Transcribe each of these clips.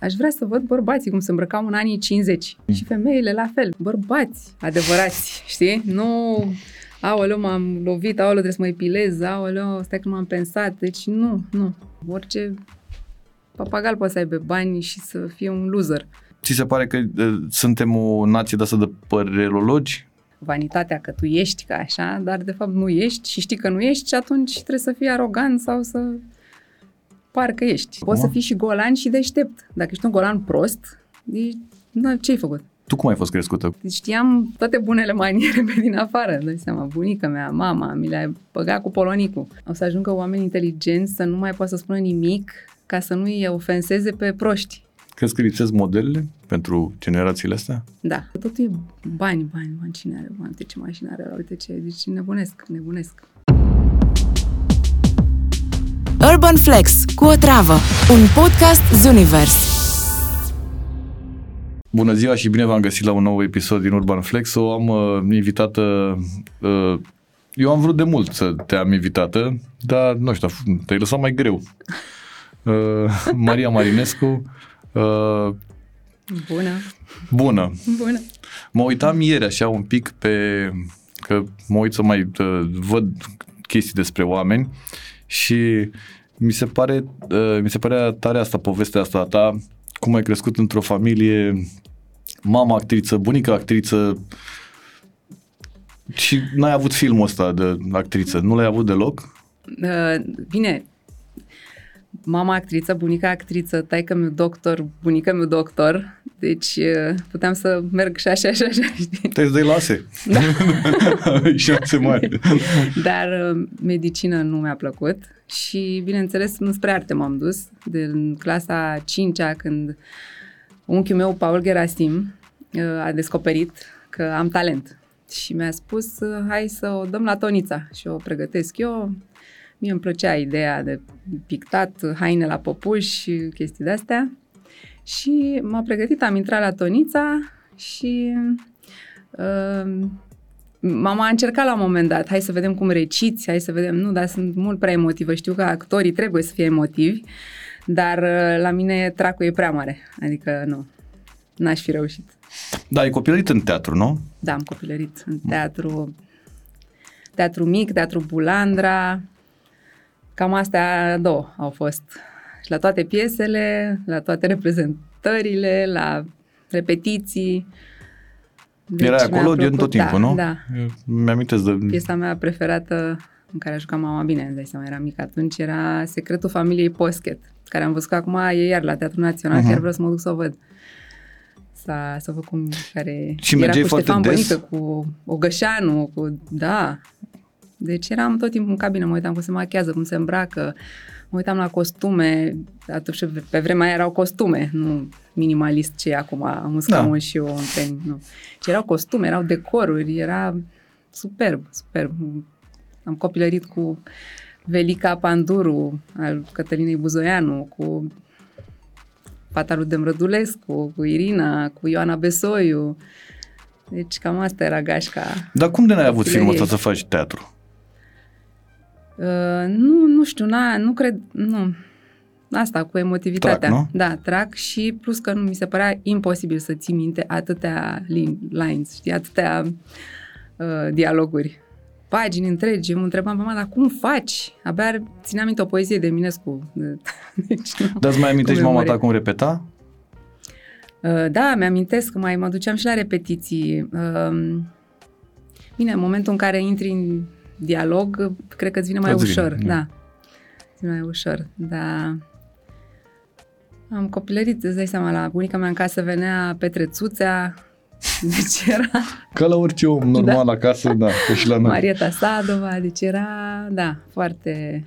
aș vrea să văd bărbații cum se îmbrăcau în anii 50 și femeile la fel, bărbați adevărați, știi? Nu, aoleu, m-am lovit, aoleu, trebuie să mă epilez, aoleu, stai că m-am pensat, deci nu, nu. Orice papagal poate să aibă bani și să fie un loser. Ți se pare că uh, suntem o nație de asta de părerologi? Vanitatea că tu ești ca așa, dar de fapt nu ești și știi că nu ești și atunci trebuie să fii arogant sau să parcă ești. Poți să fii și golan și deștept. Dacă ești un golan prost, deci, na, ce ai făcut? Tu cum ai fost crescută? Deci știam toate bunele maniere pe din afară, dai seama, bunica mea, mama, mi le-a băgat cu polonicul. O să ajungă oameni inteligenți să nu mai poată să spună nimic ca să nu-i ofenseze pe proști. Crezi că lipsesc modelele pentru generațiile astea? Da. Totul e bani, bani, bani. Cine are bani? Uite ce mașină are, uite ce... Deci nebunesc, nebunesc. Urban Flex cu o travă, un podcast Zunivers. Bună ziua și bine v-am găsit la un nou episod din Urban Flex. O am uh, invitată, uh, eu am vrut de mult să te am invitată, dar nu știu, te-ai lăsat mai greu. Uh, Maria Marinescu. Uh, Bună. Bună. Bună. Mă uitam ieri așa un pic pe, că mă uit să mai uh, văd chestii despre oameni și mi se pare, uh, mi se părea tare asta, povestea asta a ta, cum ai crescut într-o familie, mama actriță, bunica actriță și n-ai avut filmul ăsta de actriță, nu l-ai avut deloc? Uh, bine, mama actriță, bunica actriță, taică meu doctor, bunica meu doctor, deci uh, puteam să merg și așa, și așa, știi? Te dai lase. Da. Șanse mari. Dar uh, medicină nu mi-a plăcut și, bineînțeles, spre arte m-am dus. De clasa 5-a, când unchiul meu, Paul Gerasim, uh, a descoperit că am talent și mi-a spus, hai să o dăm la Tonița și o pregătesc eu. Mie îmi plăcea ideea de pictat, haine la popuși și chestii de-astea. Și m-a pregătit, am intrat la Tonița și uh, mama a încercat la un moment dat, hai să vedem cum reciți, hai să vedem, nu, dar sunt mult prea emotivă, știu că actorii trebuie să fie emotivi, dar uh, la mine tracul e prea mare, adică nu, n-aș fi reușit. Da, ai copilărit în teatru, nu? Da, am copilărit în teatru, teatru mic, teatru Bulandra, cam astea două au fost. Și la toate piesele, la toate reprezentările, la repetiții. Deci Era acolo din tot timpul, da, nu? Da. Mi-amintesc de... Piesa mea preferată în care a jucat mama bine, îți dai seama, era mic atunci, era Secretul familiei Poschet, care am văzut că acum e iar la Teatrul Național, uh-huh. chiar vreau să mă duc să o văd. S-a, s-a făcut cum care și era cu foarte Ștefan des? Bănică, cu Ogășanu, cu... Da. Deci eram tot timpul în cabină, mă uitam cum se machează, cum se îmbracă, mă uitam la costume, atunci pe vremea aia erau costume, nu minimalist ce e acum, am un scaun da. și eu în pen, nu. Ci erau costume, erau decoruri, era superb, superb. Am copilărit cu Velica Panduru al Cătălinei Buzoianu, cu fata lui Demrădulescu, cu Irina, cu Ioana Besoiu. Deci cam asta era gașca. Dar cum de n-ai avut filmul ăsta să faci teatru? Uh, nu, nu știu, na, nu cred, nu. Asta cu emotivitatea. Trac, nu? Da, trac și plus că nu mi se părea imposibil să ții minte atâtea lines, știi, atâtea uh, dialoguri. Pagini întregi, mă întrebam, mama, dar cum faci? Abia țineam minte o poezie de Minescu. Deci, Dar îți mai amintești mama ta cum repeta? Uh, da, mi-amintesc, mai mă duceam și la repetiții. Uh, bine, în momentul în care intri în dialog, cred că îți vine mai Îți ușor. vine, da. da. Îți vine mai ușor, da. Am copilărit, îți dai seama, la bunica mea în casă venea Petrețuțea, deci era... Ca la orice om normal da. acasă, da, că și la noi. Marieta Sadova, deci era, da, foarte...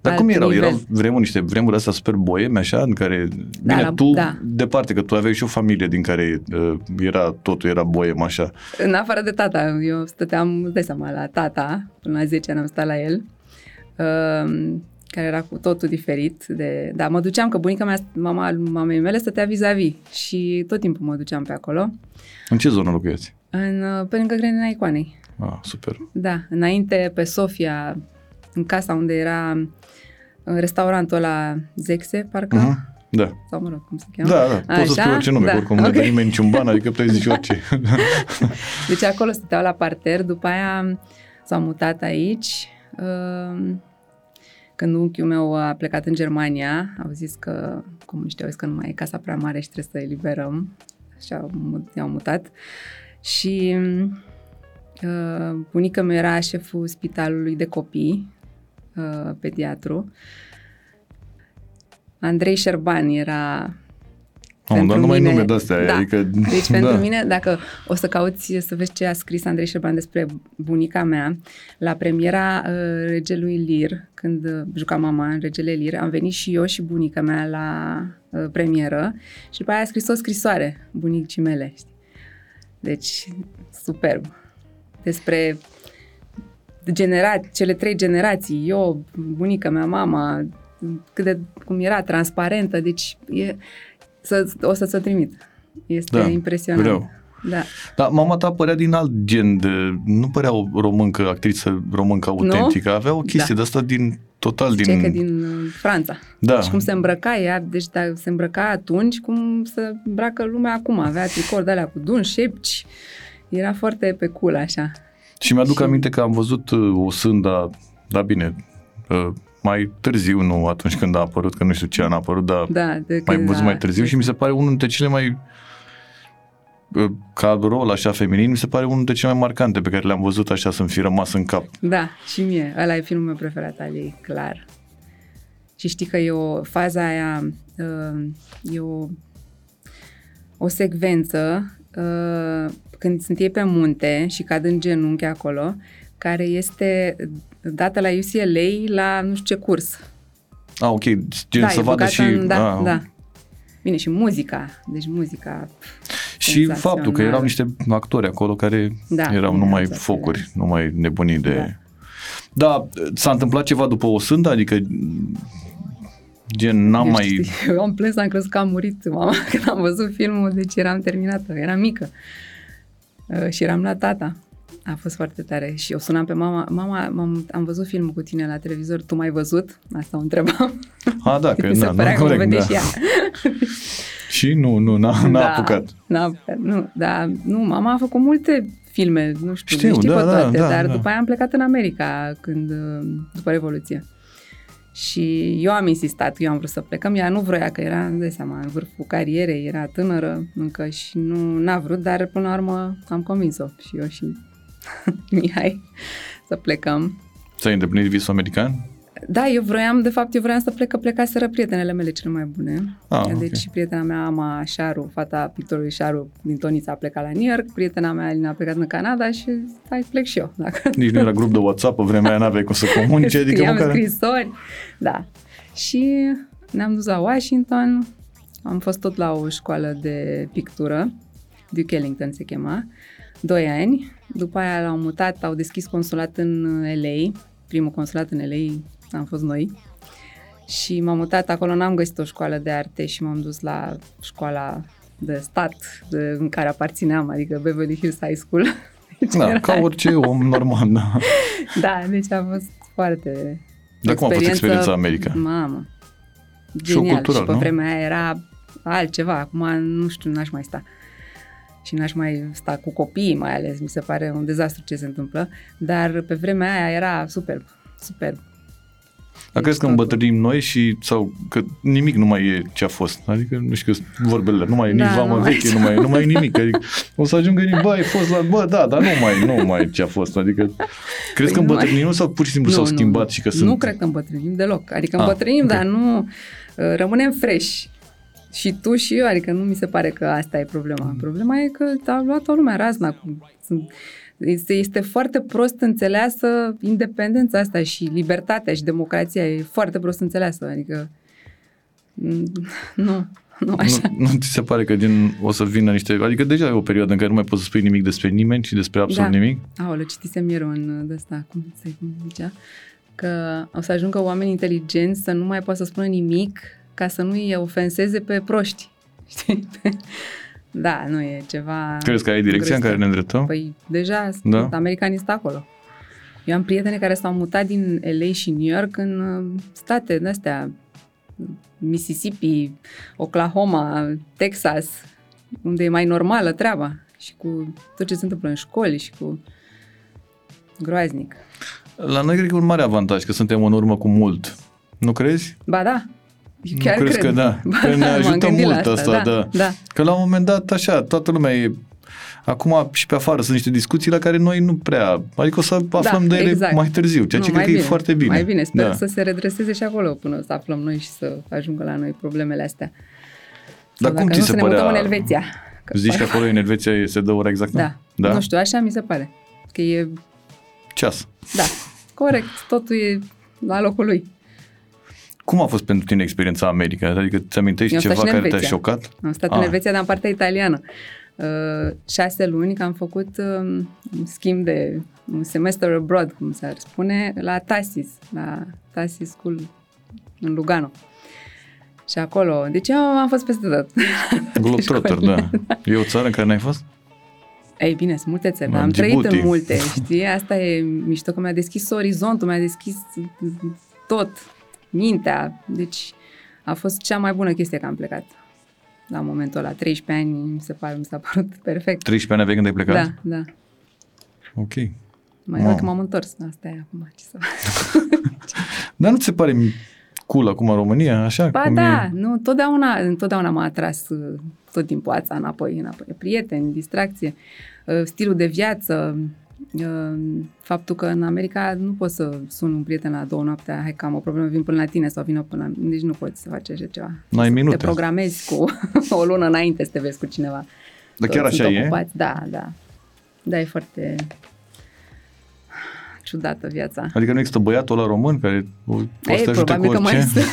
Dar alt cum erau? nivel. Erau vremuri, niște vremuri astea super boeme, așa, în care... Da, bine, la- tu, da. departe, că tu aveai și o familie din care uh, era, totul era boem, așa. În afară de tata, eu stăteam, îți dai seama, la tata, până la 10 ani am stat la el, uh, care era cu totul diferit. De, da, mă duceam, că bunica mea, mama mamei mele stătea vis-a-vis și tot timpul mă duceam pe acolo, În ce zonă locuiați? în, uh, pe lângă grădina icoanei. Ah, super. Da, înainte pe Sofia, în casa unde era uh, restaurantul la Zexe, parcă, Mhm. Da. Sau mă rog, cum se cheamă? Da, da, poți să spui orice nume, da. oricum nu ne dă nimeni niciun ban, adică puteai zice orice. Deci acolo stăteau la parter, după aia s-au mutat aici. Uh, Când unchiul meu a plecat în Germania, au zis că comuniștii au zis că nu mai e casa prea mare și trebuie să eliberăm. Și au, mut- i-au mutat. Și uh, bunica mea era șeful spitalului de copii, uh, pediatru. Andrei Șerban era Am pentru dat numai mine- nume de-astea, da. adică... Deci pentru da. mine, dacă o să cauți să vezi ce a scris Andrei Șerban despre bunica mea, la premiera uh, Regelui Lir, când uh, juca mama în Regele Lir, am venit și eu și bunica mea la uh, premieră și după aia a scris o scrisoare bunicii mele. Știi? Deci, superb. Despre genera- cele trei generații, eu, bunica mea, mama, cât de, cum era, transparentă, deci e, să, o să ți-o trimit. Este Da, impresionant. vreau. Da. Dar mama ta părea din alt gen de... Nu părea o româncă, actriță româncă autentică. Avea o chestie Da. de asta din... Total din... Din... că din uh, Franța. Da. Și cum se îmbrăca ea, deci dacă se îmbrăca atunci, cum se îmbracă lumea acum. Avea tricouri de alea cu dun, șepci. Era foarte pe cool așa. Și mi-aduc Și- aminte că am văzut uh, o sânda, da bine, uh, mai târziu, nu atunci când a apărut, că nu știu ce an a apărut, dar Da, de mai când văzut a- mai târziu și mi se pare unul dintre cele mai uh, ca rol așa feminin, mi se pare unul dintre cele mai marcante pe care le-am văzut așa să-mi fi rămas în cap. Da, și mie. Ăla e filmul meu preferat al ei, clar. Și știi că e o faza aia, uh, e o, o secvență uh, când sunt ei pe munte și cad în genunchi acolo, care este dată la UCLA la nu știu ce curs. Ah, ok, gen da, să e vadă băgată și... În, da, ah, da. Bine, și muzica. Deci muzica... Și senzațională. faptul că erau niște actori acolo care Da, erau erau numai excelent. focuri, numai nebunii de... Da. Da, s-a întâmplat ceva după o sândă? Adică gen n-am Eu mai... știi, eu am plâns, am crezut că am murit mama când am văzut filmul, deci eram terminată, eram mică. Uh, și eram la tata. A fost foarte tare. Și eu sunam pe mama, mama, m-am, am văzut filmul cu tine la televizor, tu m-ai văzut? Asta o întrebam. A, da, că Mi se na, părea nu, că mă corect, vede da. și ea. Și nu, nu, n-a, n-a da, apucat. N-a apucat, nu, da, nu, mama a făcut multe filme, nu știu, Știu, le știi da, pe da, toate, da, dar da. după aia am plecat în America când, uh, după Revoluție. Și eu am insistat, eu am vrut să plecăm, ea nu vroia, că era, îmi dai seama, în vârful carierei, era tânără încă și nu n-a vrut, dar până la urmă am convins-o și eu și Mihai să plecăm. Ți-ai îndeplinit visul american? Da, eu vroiam, de fapt, eu vroiam să plec, că plecaseră prietenele mele cele mai bune. Ah, deci ok. prietena mea, Ama Șaru, fata pictorului Șaru din Tonița a plecat la New York, prietena mea, Alina, a plecat în Canada și hai, plec și eu. Dacă Nici nu era grup de WhatsApp, pe vremea aia n-aveai cum să comunici, adică Scriam măcar... scrisori, da. Și ne-am dus la Washington, am fost tot la o școală de pictură, Duke Ellington se chema, doi ani. După aia l-au mutat, au deschis consulat în LA, primul consulat în LA am fost noi. Și m-am mutat acolo, n-am găsit o școală de arte și m-am dus la școala de stat de, în care aparțineam, adică Beverly Hills High School. Deci Da, era- ca orice om normal, da. da, deci a fost foarte... Dar cum a fost experiența America? Mamă, Și genial. cultural, și pe nu? vremea aia era altceva. Acum, nu știu, n-aș mai sta. Și n-aș mai sta cu copiii, mai ales. Mi se pare un dezastru ce se întâmplă. Dar pe vremea aia era superb. Superb. Dar crezi că totul. îmbătrânim noi și sau că nimic nu mai e ce a fost? Adică, nu știu, vorbele, nu mai e Da, nici vamă nu mai- veche, nu mai, nu mai e nimic. Adică o să ajungă nici, bă, ai fost la, bă, da, dar nu mai, nu mai e ce a fost. Adică, crezi că Păi nu mai- îmbătrânim sau pur și simplu s-au schimbat și că nu sunt... Nu cred că îmbătrânim deloc. Adică Ah, îmbătrânim, ok. dar nu uh, rămânem fresh. Și tu și eu, adică nu mi se pare că asta e problema. Problema e că a luat o lumea razna. Cu, sunt, este, este foarte prost înțeleasă independența asta și libertatea și democrația e foarte prost înțeleasă. Adică mm, nu, nu așa. Nu, nu ți se pare că din, o să vină niște... Adică deja e o perioadă în care nu mai poți să spui nimic despre nimeni și despre absolut Da. nimic? Aoleu, citisem ieri un de ăsta, cum se cum zicea, că o să ajungă oameni inteligenți să nu mai poată să spună nimic ca să nu îi ofenseze pe proști. Știi? Da, nu e ceva... Crezi că ai direcția în care ne îndreptăm? Păi deja Da. da. americanii sunt acolo. Eu am prietene care s-au mutat din LA și New York în uh, state de astea Mississippi, Oklahoma, Texas, unde e mai normală treaba și cu tot ce se întâmplă în școli și cu groaznic. La noi cred că e un mare avantaj că suntem în urmă cu mult. Nu crezi? Ba da, chiar nu crezi cred. că da? Ba că ne da, m-am ajută gândit la mult asta, da, da. da. Că la un moment dat, așa, toată lumea e... Acum și pe afară sunt niște discuții la care noi nu prea... Adică o să aflăm de ele exact. mai târziu, ceea ce Nu, cred mai că e foarte bine. Mai bine, sper da. să se redreseze și acolo până să aflăm noi și să ajungă la noi problemele astea. Dar Sau cum dacă ți nu, se să ne părea- mutăm în Elveția. Că Zici că acolo în Elveția se dă ora exactă? Da. da? Nu știu, așa mi se pare. Că e, Ceas. da, corect, totul e la locul lui. Cum a fost pentru tine experiența America? Adică ți amintești Eu am stat ceva și în care te-a Elveția. șocat? Am stat Ah. în Elveția, dar în partea italiană. Uh, șase luni că am făcut um, un schimb de un semester abroad, cum s-ar spune, la Tasis, la Tasis School în Lugano. Și acolo, deci eu am fost peste tot. Globetrotter, Școli. da. E o țară în care n-ai fost? Ei, bine, sunt multe țări, Mă, dar am Djibouti. trăit în multe, știi? Asta e mișto că mi-a deschis orizontul, mi-a deschis tot, mintea. Deci a fost cea mai bună chestie că am plecat. La momentul ăla, 13 ani, mi se pare, mi s-a părut perfect. 13 ani aveai când ai plecat? Da, da. Ok. Mai Mamă. rău că m-am întors. Asta e acum, ce să fac. Dar nu ți se pare cool acum în România? Așa? Ba cum da, E? nu, totdeauna, întotdeauna m-a atras uh, tot timpul ața înapoi, înapoi. Prieteni, distracție, uh, stilul de viață, uh, faptul că în America nu poți să suni un prieten la două noaptea, hai că am o problemă, vin până la tine sau vin până la mine, deci nu poți să faci așa ceva. N-ai Să minute. Te programezi cu o lună înainte să te vezi cu cineva. Dar chiar Toți sunt așa e? Ocupați. Da, da. Da, e foarte ciudată viața. Adică nu există băiatul ăla român care o- poate Ei, să te ajute cu probabil că mai orice? sunt.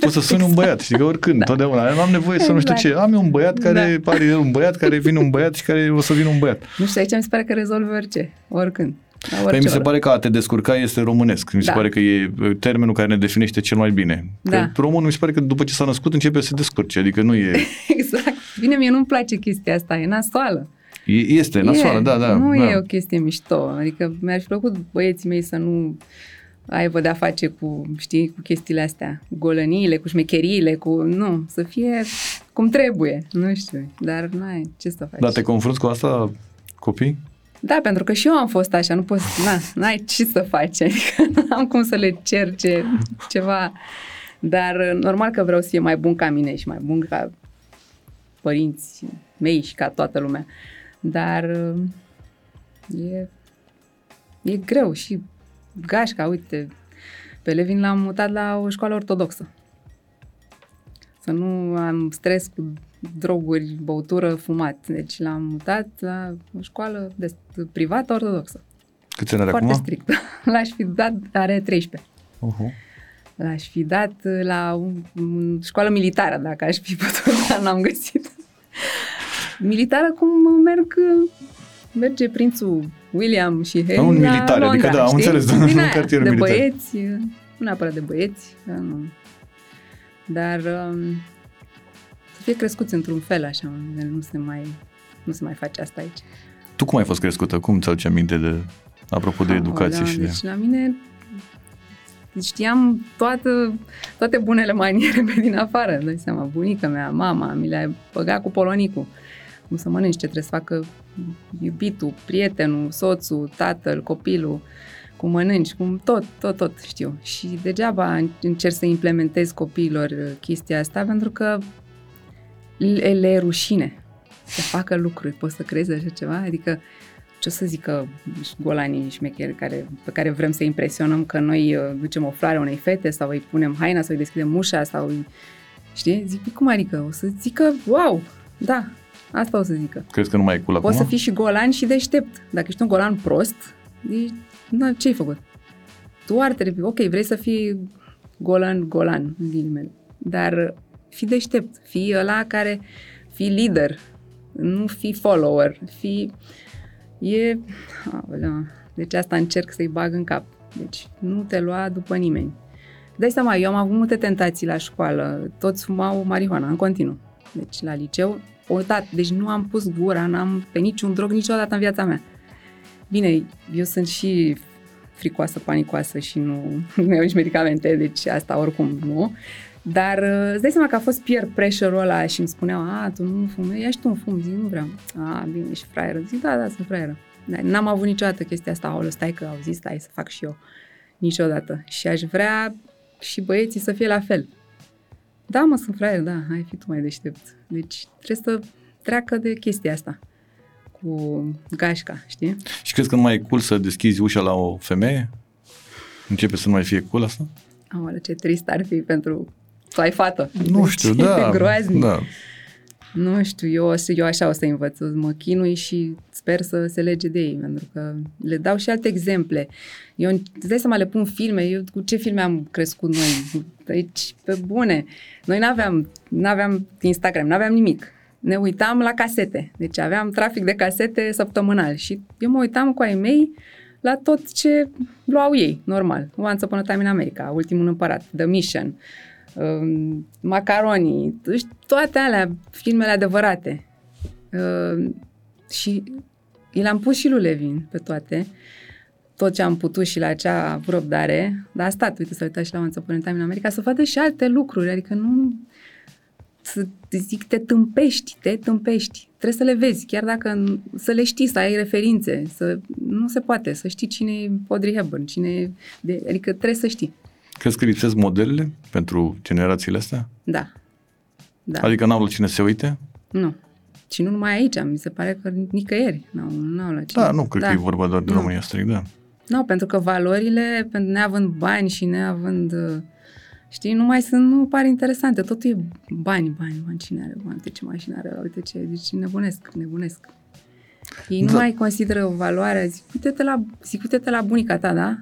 Poți să suni un băiat, știi că oricând, da. totdeauna. Nu am nevoie să nu știu Exact. ce. Am eu un băiat care Da. pare un băiat, care vine un băiat și care o să vină un băiat. Nu știu, aici mi se pare că rezolvi orice, oricând. La orice Păi mi se oră. pare că a te descurca este românesc. Mi se Da. pare că e uh, termenul care ne definește cel mai bine. Că Da. românul mi se pare că după ce s-a născut începe să se descurce. Adică nu e... Exact. Bine, mie nu-mi place chestia asta, e nasoală. E este nasoală, E, da, da. Nu da. e o chestie mișto. Adică mi-ar fi plăcut băieții mei să nu aibă de-a face cu, știi, cu chestiile astea, cu golăniile, cu șmecheriile, cu, nu, să fie cum trebuie, nu știu, dar n-ai, ce să faci. Dar te confrunți cu asta copii? Da, pentru că și eu am fost așa, nu poți, na, n-ai ce să faci, adică nu am cum să le cer ce, ceva, dar normal că vreau să fie mai bun ca mine și mai bun ca părinți mei și ca toată lumea, dar e, e greu și gașca, uite, pe Levin l-am mutat la o școală ortodoxă. Să nu am stres cu droguri, băutură, fumat. Deci l-am mutat la o școală de, privată ortodoxă. Câți ani are Foarte acum? strict. L-aș fi dat, are 13. Uh-huh. L-aș fi dat la o școală militară, dacă aș fi putut, dar n-am găsit. Militară cum merg, merge prințul William și Harry Un la militar, Londra, adică da, am știi? înțeles, da, Din un aia, cartier de militar. băieți, nu neapărat de băieți, că nu. dar um, să fie crescuți într-un fel așa, unde nu se mai, nu se mai face asta aici. Tu cum ai fost crescută? Cum ți-aduce aminte de, apropo de educație Aoleu, și de... Deci la mine știam toată, toate bunele maniere pe din afară, îți dai seama, bunica mea, mama, mi le-a băgat cu polonicul, cum să mănânci, ce trebuie să facă iubitul, prietenul, soțul, tatăl, copilul, cum mănânci, cum tot, tot, tot știu. Și degeaba încerc să implementez copiilor uh, chestia asta, pentru că le, le e rușine să facă lucruri. Poți să crezi așa ceva? Adică ce o să zică șgolanii șmecheri care, pe care vrem să impresionăm că noi uh, ducem o floare unei fete sau îi punem haina sau îi deschidem ușa sau îi... Știi? Zic, "Păi cum adică? O să zică, wow, da, asta o să zică. Crezi că nu mai e cool acum? Poți să fii și golan și deștept. Dacă ești un golan prost, e, na, ce ai făcut? Tu ar trebui, ok, vrei să fii golan, golan, în ghilimele, dar fii deștept, fii ăla care, fii lider, nu fii follower, fii, e, aolea, deci asta încerc să-i bag în cap. Deci nu te lua după nimeni. Dai seama, eu am avut multe tentații la școală, toți fumau marihuana în continuu. Deci la liceu, uitat, deci nu am pus gura, n-am pe niciun drog niciodată în viața mea. Bine, eu sunt și fricoasă, panicoasă și nu, nu iau nici medicamente, deci asta oricum nu. Dar uh, îți dai seama că a fost peer pressure-ul ăla și îmi spuneau, a, tu nu fumi, ia și tu un fum, zic, nu vreau. A, bine, ești fraieră. Zic, da, da, sunt fraieră. Dar n-am avut niciodată chestia asta, aoleu, stai că au zis, stai să fac și eu. Niciodată. Și aș vrea și băieții să fie la fel. Da, mă, sunt fraier, da, hai fi tu mai deștept. Deci trebuie să treacă de chestia asta cu gașca, știi? Și crezi că nu mai e cool să deschizi ușa la o femeie? Începe să nu mai fie cool asta? Aoleu, ce trist ar fi pentru... Tu ai fată. Nu știu, Deci, da. Groaznic. Da. Nu știu, eu, o să- eu așa o să învăț, o să mă chinui și sper să se lege de ei, pentru că le dau și alte exemple. Eu, îți dai seama, le pun filme, eu cu ce filme am crescut noi? Deci, pe bune. Noi n-aveam, n-aveam Instagram, n-aveam nimic. Ne uitam la casete, deci aveam trafic de casete săptămânal și eu mă uitam cu ai mei la tot ce luau ei, normal. Once Upon a Time in America, Ultimul Împărat, The Mission, um, Macaroni, deci toate alea, filmele adevărate. Uh, și i l-am pus și lui Levin pe toate, tot ce am putut și la ce a avut răbdare, dar a stat, uite, să uita și la Once Upon a Time in America, să vadă și alte lucruri, adică nu să zic, te tâmpești, te tâmpești. Trebuie să le vezi, chiar dacă să le știi, să ai referințe, să nu se poate, să știi cine e Audrey Hepburn, cine e, de, adică trebuie să știi. Crezi că lipsesc modelele pentru generațiile astea? Da. Da. Adică n-au la cine să se uite? Nu. Și nu numai aici, mi se pare că nicăieri. Nu, nu la cine. Da, nu cred că e vorba doar de Nu. România strict, da. Nu, pentru că valorile, pentru neavând bani și neavând, uh, știi, nu mai sunt, nu par interesante. Totul e bani, bani, bani. Cine are bani? Uite ce mașină are, uite ce, deci nebunesc, nebunesc. Ei nu Da. mai consideră valoarea, zic, uite-te la, zic, uite-te la bunica ta, da?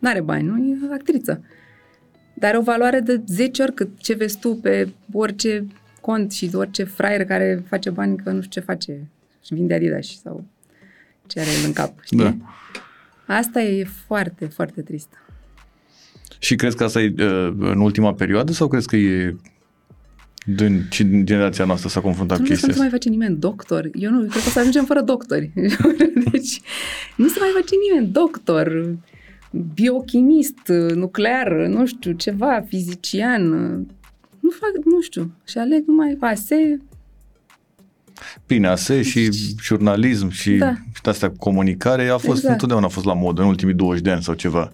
N-are bani, nu? E actriță. Dar are o valoare de 10 ori cât ce vezi tu pe orice cont și de orice fraier care face bani că nu știu ce face și vinde Adidas sau ce are el în cap, știi? Da. Asta e foarte, foarte trist. Și crezi că asta e uh, în ultima perioadă sau crezi că e din, și din generația noastră s-a confruntat Nu cu vezi să chestia nu se asta? mai face nimeni doctor. Eu nu, cred că o să ajungem fără doctori. deci, nu se mai face nimeni doctor, biochimist, nuclear, nu știu, ceva, fizician. Nu fac, nu știu. Și aleg numai ASE, Bine, ASE și jurnalism și Da. și astea comunicare a fost, Exact. întotdeauna a fost la modă în ultimii 20 de ani sau ceva.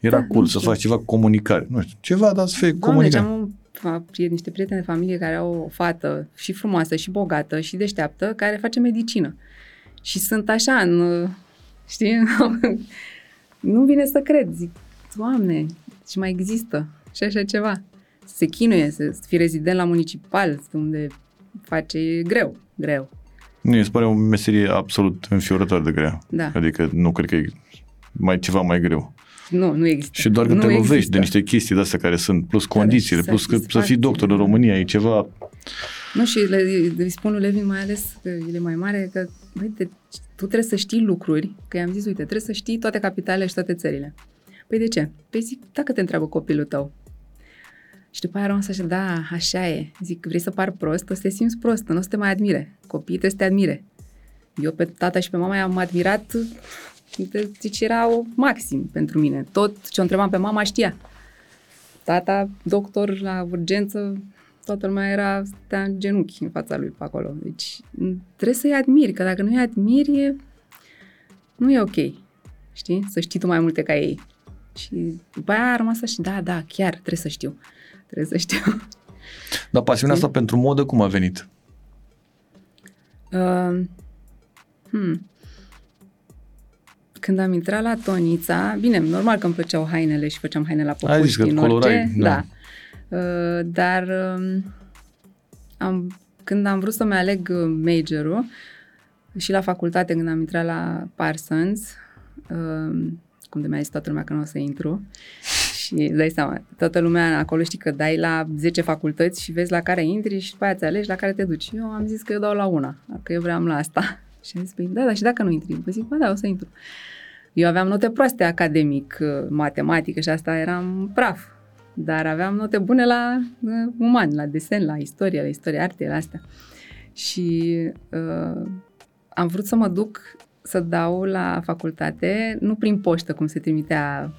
Era Da, cool nu să știu. faci ceva cu comunicare. Nu știu, ceva, dar să fie Doamne, deci comunicare. am un, fa- prieten- niște prieteni de familie care au o fată și frumoasă și bogată și deșteaptă care face medicină. Și sunt așa în, știi, nu vine să cred. Zic, Doamne, și mai există și așa ceva. Să se chinuie, să fii rezident la municipal, unde face e greu, greu. Nu, mi se pare o meserie absolut înfiorător de grea. Da. Adică nu cred că e mai ceva mai greu. Nu, nu există. Și doar că nu te lovești există. de niște chestii de astea care sunt, plus condițiile, să plus că să fii satisfaci. doctor în România e ceva... Nu, și le, îi spun lui Levin mai ales că el e mai mare, că băi, te, tu trebuie să știi lucruri, că i-am zis, uite, trebuie să știi toate capitalele și toate țările. Păi de ce? Păi zic, dacă te întreabă copilul tău. Și după aia rămas așa, da, așa e. Zic, vrei să par prost, o să te simți prost, nu o să te mai admire. Copiii trebuie să te admire. Eu pe tata și pe mama i-am admirat, uite, zici, era o maxim pentru mine. Tot ce o întrebam pe mama știa. Tata, doctor la urgență, toată lumea era, stătea în genunchi în fața lui pe acolo. Deci m, trebuie să-i admiri, că dacă nu-i admiri, e, nu e ok. Știi? Să știi tu mai multe ca ei. Și după aia a rămas așa, da, da, chiar, trebuie să știu. Trebuie să știu. Dar pasiunea asta pentru modă cum a venit? Uh, hmm. Când am intrat la Tonița, bine, normal că îmi plăceau hainele și făceam haine la Ai zis popuși că din colorai, orice. da. Da. Uh, dar um, am, când am vrut să-mi aleg uh, majorul și la facultate când am intrat la Parsons, um, cum de mi-a zis toată lumea că nu o să intru, și îți dai seama, toată lumea acolo știi că dai la 10 facultăți și vezi la care intri și după aia îți alegi la care te duci. Eu am zis că eu dau la una, că eu vreau la asta. Și am zis, păi da, dar și dacă nu intri? Păi zic, bă, da, o să intru. Eu aveam note proaste academic, uh, matematică și asta eram praf. Dar aveam note bune la uh, uman, la desen, la istorie, la istorie arte, la astea. Și uh, am vrut să mă duc să dau la facultate, nu prin poștă, cum se trimitea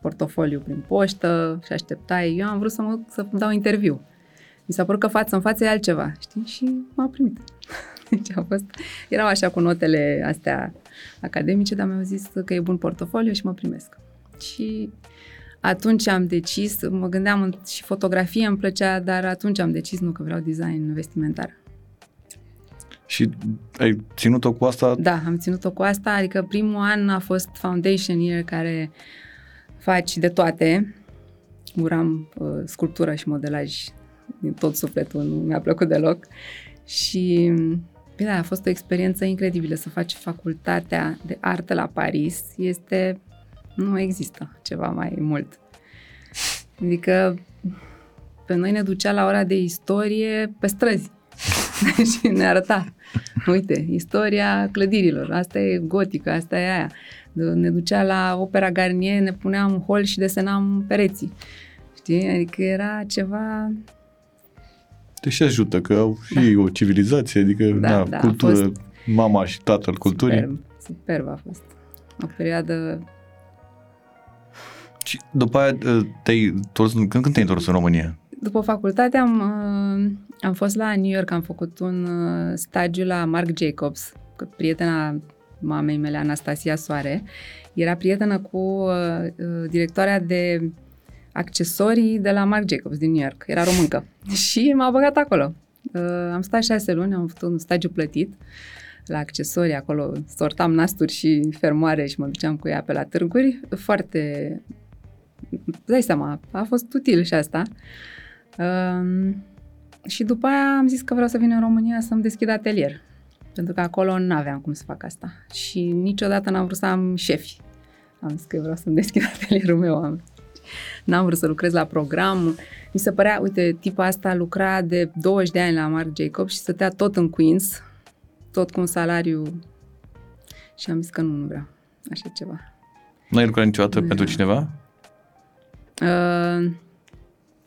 portofoliu prin poștă și așteptai. Eu am vrut să mă să dau interviu. Mi s-a părut că față în față e altceva, știi? Și m-a primit. Deci a fost, erau așa cu notele astea academice, dar mi-au zis că e bun portofoliu și mă primesc. Și atunci am decis, mă gândeam și fotografie îmi plăcea, dar atunci am decis nu că vreau design vestimentar. Și ai ținut-o cu asta? Da, am ținut-o cu asta, adică primul an a fost foundation year care faci de toate. Uram uh, sculptură și modelaj din tot sufletul, nu mi-a plăcut deloc. Și bine, a fost o experiență incredibilă să faci facultatea de artă la Paris. Este, nu există ceva mai mult. Adică pe noi ne ducea la ora de istorie pe străzi și ne arăta. Uite, istoria clădirilor, asta e gotică, asta e aia. Ne ducea la Opera Garnier, ne puneam hol și desenam pereții. Știi? Adică era ceva... Te și ajută, că au și da. o civilizație, adică da, na, da, cultură, fost... mama și tatăl culturii. Superb, superb a fost. O perioadă și după aia te-ai întors, când, când te-ai întors în România? După facultate am, uh, am fost la New York, am făcut un uh, stagiu la Marc Jacobs, cu prietena mamei mele, Anastasia Soare. Era prietenă cu uh, directoarea de accesorii de la Marc Jacobs din New York. Era româncă. Și m-a băgat acolo. am stat șase luni, am făcut un stagiu plătit la accesorii, acolo sortam nasturi și fermoare și mă duceam cu ea pe la târguri. Foarte, dai seama, a fost util și asta. Um, și după aia am zis că vreau să vin în România să-mi deschid atelier. Pentru că acolo nu aveam cum să fac asta. Și niciodată n-am vrut să am șefi. Am zis că vreau să-mi deschid atelierul meu. Am. N-am vrut să lucrez la program. Mi se părea, uite, tipa asta lucra de 20 de ani la Marc Jacob și stătea tot în Queens, tot cu un salariu. Și am zis că nu, nu vreau așa ceva. Nu ai lucrat niciodată da. pentru cineva? Uh,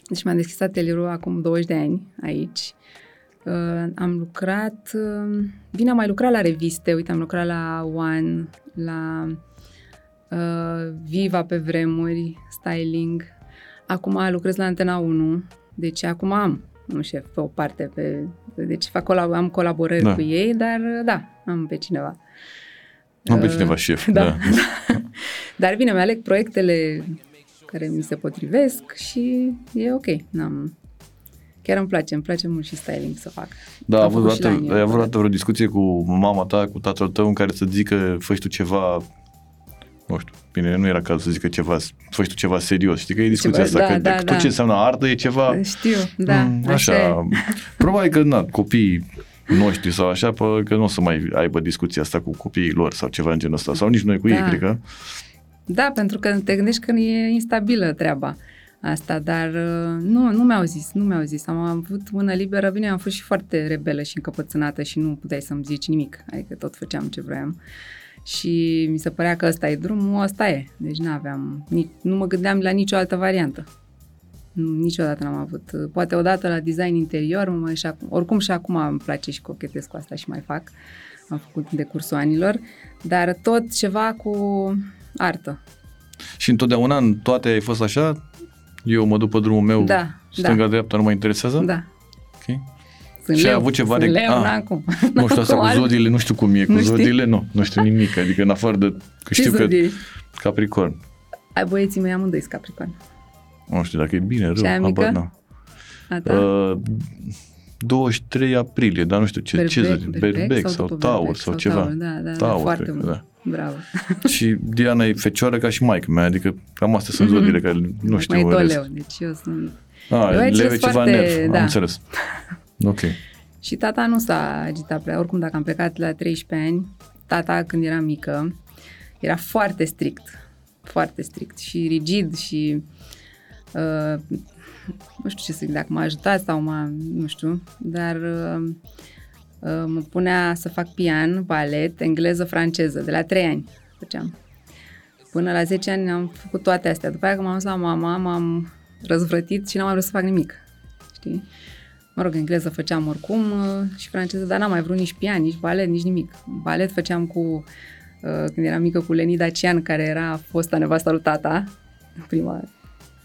deci m-am deschis atelierul acum 20 de ani aici. Uh, am lucrat, uh, bine, am mai lucrat la reviste, uite, am lucrat la One, la uh, Viva pe vremuri, styling. Acum lucrez la Antena 1, deci acum am un șef pe o parte, pe, deci fac colab- am colaborări da. cu ei, dar da, am pe cineva. Am pe uh, cineva șef, da. da. dar bine, mi-aleg proiectele care mi se potrivesc și e ok. N-am, chiar îmi place, îmi place mult și styling să fac. Da, ai avut vreodată vreo discuție cu mama ta, cu tatăl tău în care să zică, fă tu ceva nu știu, bine, nu era cazul să zică ceva, faci tu ceva serios, știi că e discuția ceva, asta, da, că da, tot da. ce înseamnă artă e ceva... Știu, da, m- mm, așa. așa probabil că, na, copiii noștri sau așa, că nu o să mai aibă discuția asta cu copiii lor sau ceva în genul ăsta, sau nici noi cu da. ei, cred că. Da, pentru că te gândești că e instabilă treaba asta, dar uh, nu, nu mi-au zis, nu mi-au zis. Am avut mână liberă, bine, am fost și foarte rebelă și încăpățânată și nu puteai să-mi zici nimic, adică tot făceam ce vroiam. Și mi se părea că ăsta e drumul, ăsta e. Deci nu aveam, nu mă gândeam la nicio altă variantă. Niciodată n-am avut. Poate odată la design interior, mă, și acum, oricum și acum îmi place și cochetez cu asta și mai fac. Am făcut de cursul anilor, dar tot ceva cu artă. Și întotdeauna în toate ai fost așa? Eu mă duc pe drumul meu, da, stânga-dreapta, nu mă interesează? Da. Ok. Sunt și leu, ai avut ceva de... Leu, ah, acum. Nu știu asta cu zodiile, nu știu cum e. Cu nu zodiile, nu. Nu știu nimic. Adică în afară de... Că știu că... Capricorn. Ai băieții mei amândoi Capricorn. Nu știu dacă e bine, rău. Și aia mică? nu. Uh, 23 aprilie, dar nu știu ce, berbec, ce berbec, berbec sau, sau taur sau, sau ceva. Taur, da, da, taur, foarte cred, Da. Bravo. și Diana e fecioară ca și maică mea, adică cam astea sunt mm-hmm. zodiile care nu știu. Mai doleu, deci eu sunt... Ah, eu leu e ceva foarte, nerv, da. am înțeles. Ok. Și tata nu s-a agitat prea. Oricum, dacă am plecat la 13 ani, tata, când era mică, era foarte strict. Foarte strict și rigid și uh, nu știu ce să zic, dacă m-a ajutat sau m-a, nu știu, dar uh, uh, mă punea să fac pian, balet, engleză, franceză, de la 3 ani făceam. Până la 10 ani am făcut toate astea. După aia când m-am dus la mama, m-am răzvrătit și n-am mai vrut să fac nimic. Știi? Mă rog, engleză făceam oricum uh, și franceză, dar n-am mai vrut nici pian, nici balet, nici nimic. Balet făceam cu, uh, când eram mică, cu Leni Dacian, care era fosta nevasta lui tata prima,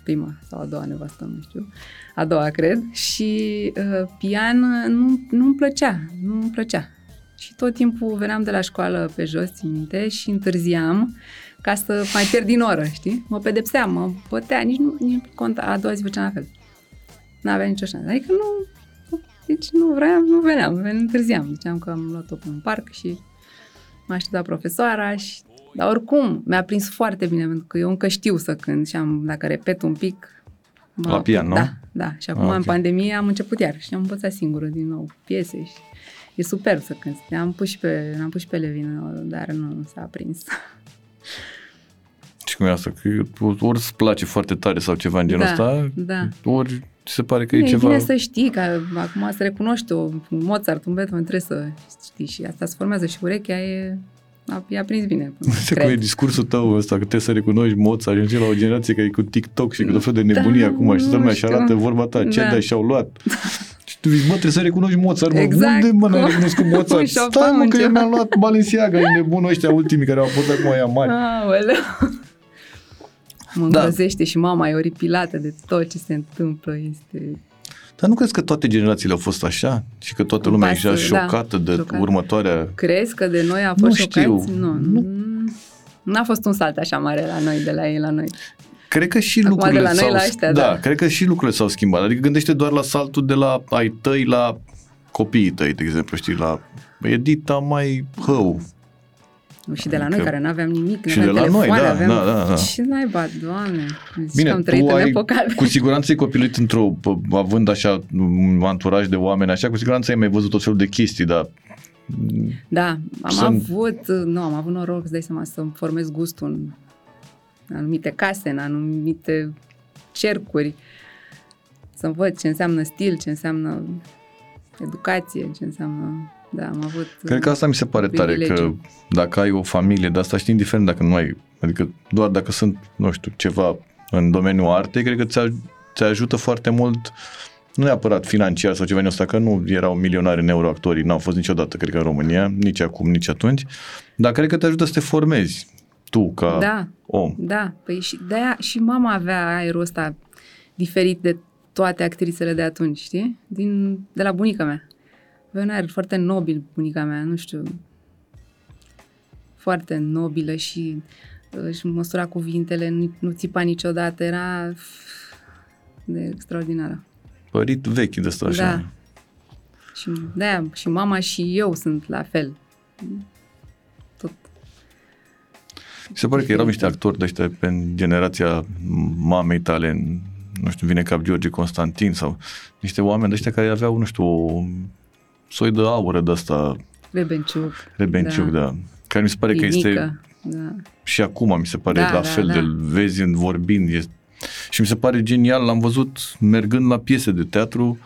prima sau a doua nevastă, nu știu, a doua cred, și uh, pian nu, nu-mi plăcea, nu-mi plăcea. Și tot timpul veneam de la școală pe jos, țin minte, și întârziam ca să mai pierd din oră, știi? Mă pedepseam, mă bătea, nici nu, nici nu conta, a doua zi făceam la fel. N-avea nicio șansă. Adică nu, deci nu vreau, nu veneam, întârziam. Ziceam că am luat-o pe un parc și m-a așteptat profesoara și dar oricum, mi-a prins foarte bine, pentru că eu încă știu să cânt și am, dacă repet un pic... Mă, la pian, nu? Da, da. Și acum, ah, okay. în pandemie, am început iar și am învățat singură din nou piese și e superb să cânti. Am pus și pe, am pus și pe Levin, dar nu s-a prins. Și cum e asta? Că ori îți place foarte tare sau ceva în genul da, ăsta, da. ori se pare că e, e ceva... bine să știi, că acum să recunoști o Mozart, un Beethoven, trebuie să știi și asta se formează și urechea e a, i-a prins bine. Ce cum e discursul tău ăsta, că trebuie să recunoști moța, ajungi la o generație care e cu TikTok și cu tot fel de nebunie da, acum și toată lumea și arată vorba ta, ce da. dai și-au luat. și tu zici, mă, trebuie să recunoști Mozart, mă, exact. unde mă n-ai recunoscut Mozart? Stai mă, că eu mi-am luat Balenciaga, e nebunul ăștia ultimii care au apărut acum aia mari. Aoleu. Mă da. și mama e oripilată de tot ce se întâmplă, este dar nu crezi că toate generațiile au fost așa? Și că toată lumea e da, șocată de șocat. următoarea... Crezi că de noi a fost nu șocați? Știu. Nu, nu. N-a fost un salt așa mare la noi, de la ei la noi. Cred că și Acum lucrurile de la s-au, noi la ăștia, da, da. cred că și lucrurile s-au schimbat. Adică gândește doar la saltul de la ai tăi la copiii tăi, de exemplu, știi, la Edita mai hău, și de la noi, care nu aveam nimic, și de la noi, da, aveam... da, da, da. Ce naiba, doamne, Zici Bine, am trăit tu în ai, epoca cu siguranță ai copilit într-o, având așa un anturaj de oameni așa, cu siguranță ai mai văzut tot felul de chestii, dar Da, am Sunt- avut, nu, am avut noroc, îți dai seama, să-mi formez gustul în anumite case, în anumite cercuri, să văd ce înseamnă stil, ce înseamnă educație, ce înseamnă... Da, am avut Cred că asta mi se pare tare, că privilegiu. dacă ai o familie de asta, știi, indiferent dacă nu ai, adică doar dacă sunt, nu știu, ceva în domeniul artei, cred că ți, ți ajută foarte mult, nu neapărat financiar sau ceva din ăsta, că nu erau milionari în euro actorii, n-au fost niciodată, cred că, în România, nici acum, nici atunci, dar cred că te ajută să te formezi tu ca Da, om. Da, păi și de-aia și mama avea aerul ăsta diferit de toate actrițele de atunci, știi? Din, de la bunica mea. Avea un aer foarte nobil bunica mea, nu știu, foarte nobilă și uh, își măsura cuvintele, nu, nu țipa niciodată, era de extraordinară. Părit vechi de asta așa. Da. Și de și mama și eu sunt la fel. Tot. Mi se pare că erau niște actori de ăștia pe generația mamei tale, în- nu știu, vine cap George Constantin sau niște oameni de ăștia care aveau, nu știu, o soi de aură de asta, Rebenciuc. Rebenciuc, da. da. Care mi se pare că este Inică, Da. și acum mi se pare Da, la da, fel da. de vezi în vorbind. E, și mi se pare genial, l-am văzut mergând la piese de teatru,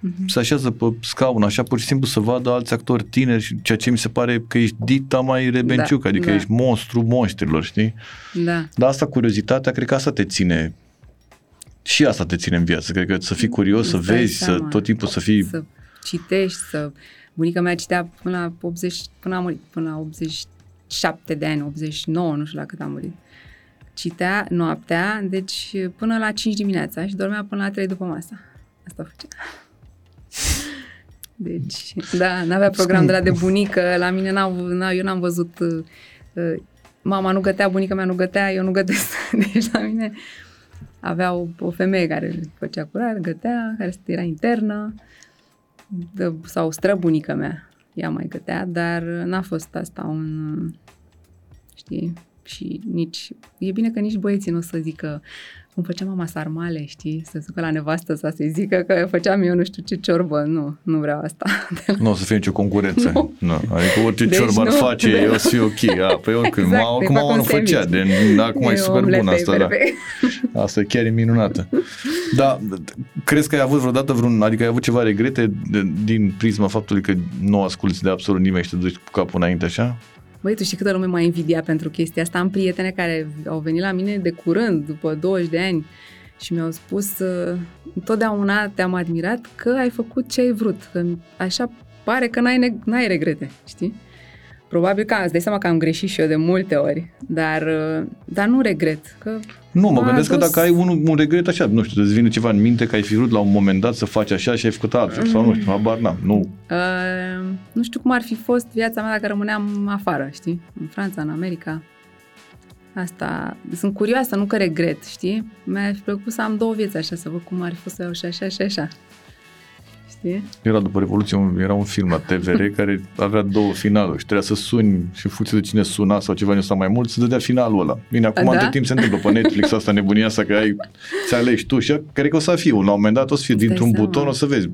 Mhm. se așează pe scaun, așa pur și simplu să vadă alți actori tineri, și ceea ce mi se pare că ești dita mai Rebenciuc, Da, adică da. ești monstru monștrilor, știi? Da. Dar asta, curiozitatea, cred că asta te ține și asta te ține în viață. Cred că să fii curios, să Îți dai vezi, să seama. tot timpul să fii... Să citești, să... Bunica mea citea până la 80, până a murit, până la 87 de ani, 89, nu știu la cât a murit. Citea noaptea, deci până la 5 dimineața și dormea până la 3 după masa. Asta făcea. Deci, da, n-avea program de la de bunică, la mine n-au, n eu n-am văzut, uh, uh, mama nu gătea, bunica mea nu gătea, eu nu gătesc. Deci la mine avea o, o femeie care făcea curat, gătea, care era internă, de, sau străbunica mea, ea mai gătea, dar n-a fost asta un, știi, și nici, e bine că nici băieții nu o să zică, cum făcea mama sarmale, știi, să se ducă la nevastă să să-i zică că făceam eu nu știu ce ciorbă, nu, nu vreau asta. Nu o să fie nicio concurență. Nu. Nu. Adică orice Deci ciorbă ar nu. face, Da. eu o să fie ok. A, păi oricum, Exact, exact, îi cum fac mama un nu făcea, sandwich. de, acum e super omlet bună pe- asta, pe- da. pe- Asta chiar e minunată. Da, crezi că ai avut vreodată vreun, adică ai avut ceva regrete de, din prisma faptului că nu asculti de absolut nimeni și te duci cu capul înainte așa? Băi, tu știi câtă lume m-a invidiat pentru chestia asta? Am prietene care au venit la mine de curând, după 20 de ani, și mi-au spus, uh, întotdeauna te-am admirat că ai făcut ce ai vrut, că așa pare că n-ai, ne- n-ai regrete, știi? Probabil că îți dai seama că am greșit și eu de multe ori, dar, uh, dar nu regret. Că Nu, mă m-a gândesc că dus- dacă ai un, un regret așa, nu știu, îți vine ceva în minte că ai fi vrut la un moment dat să faci așa și ai făcut altfel sau nu știu, habar n-am. Nu, Uh, nu știu cum ar fi fost viața mea dacă rămâneam afară, știi? În Franța, în America. Asta, sunt curioasă, nu că regret, știi? Mi-a fi plăcut să am două vieți așa, să văd cum ar fi fost să iau și așa și așa. Știi? Era după Revoluție, un, era un film la TVR care avea două finaluri și trebuia să suni și în funcție de cine suna sau ceva nu sau mai mult, să dădea finalul ăla. Bine, acum Da? între timp se întâmplă pe Netflix asta nebunia asta că ai, ți alegi tu și cred că o să fie, la un moment dat o să fie Îți dai dintr-un seama. buton, o să vezi.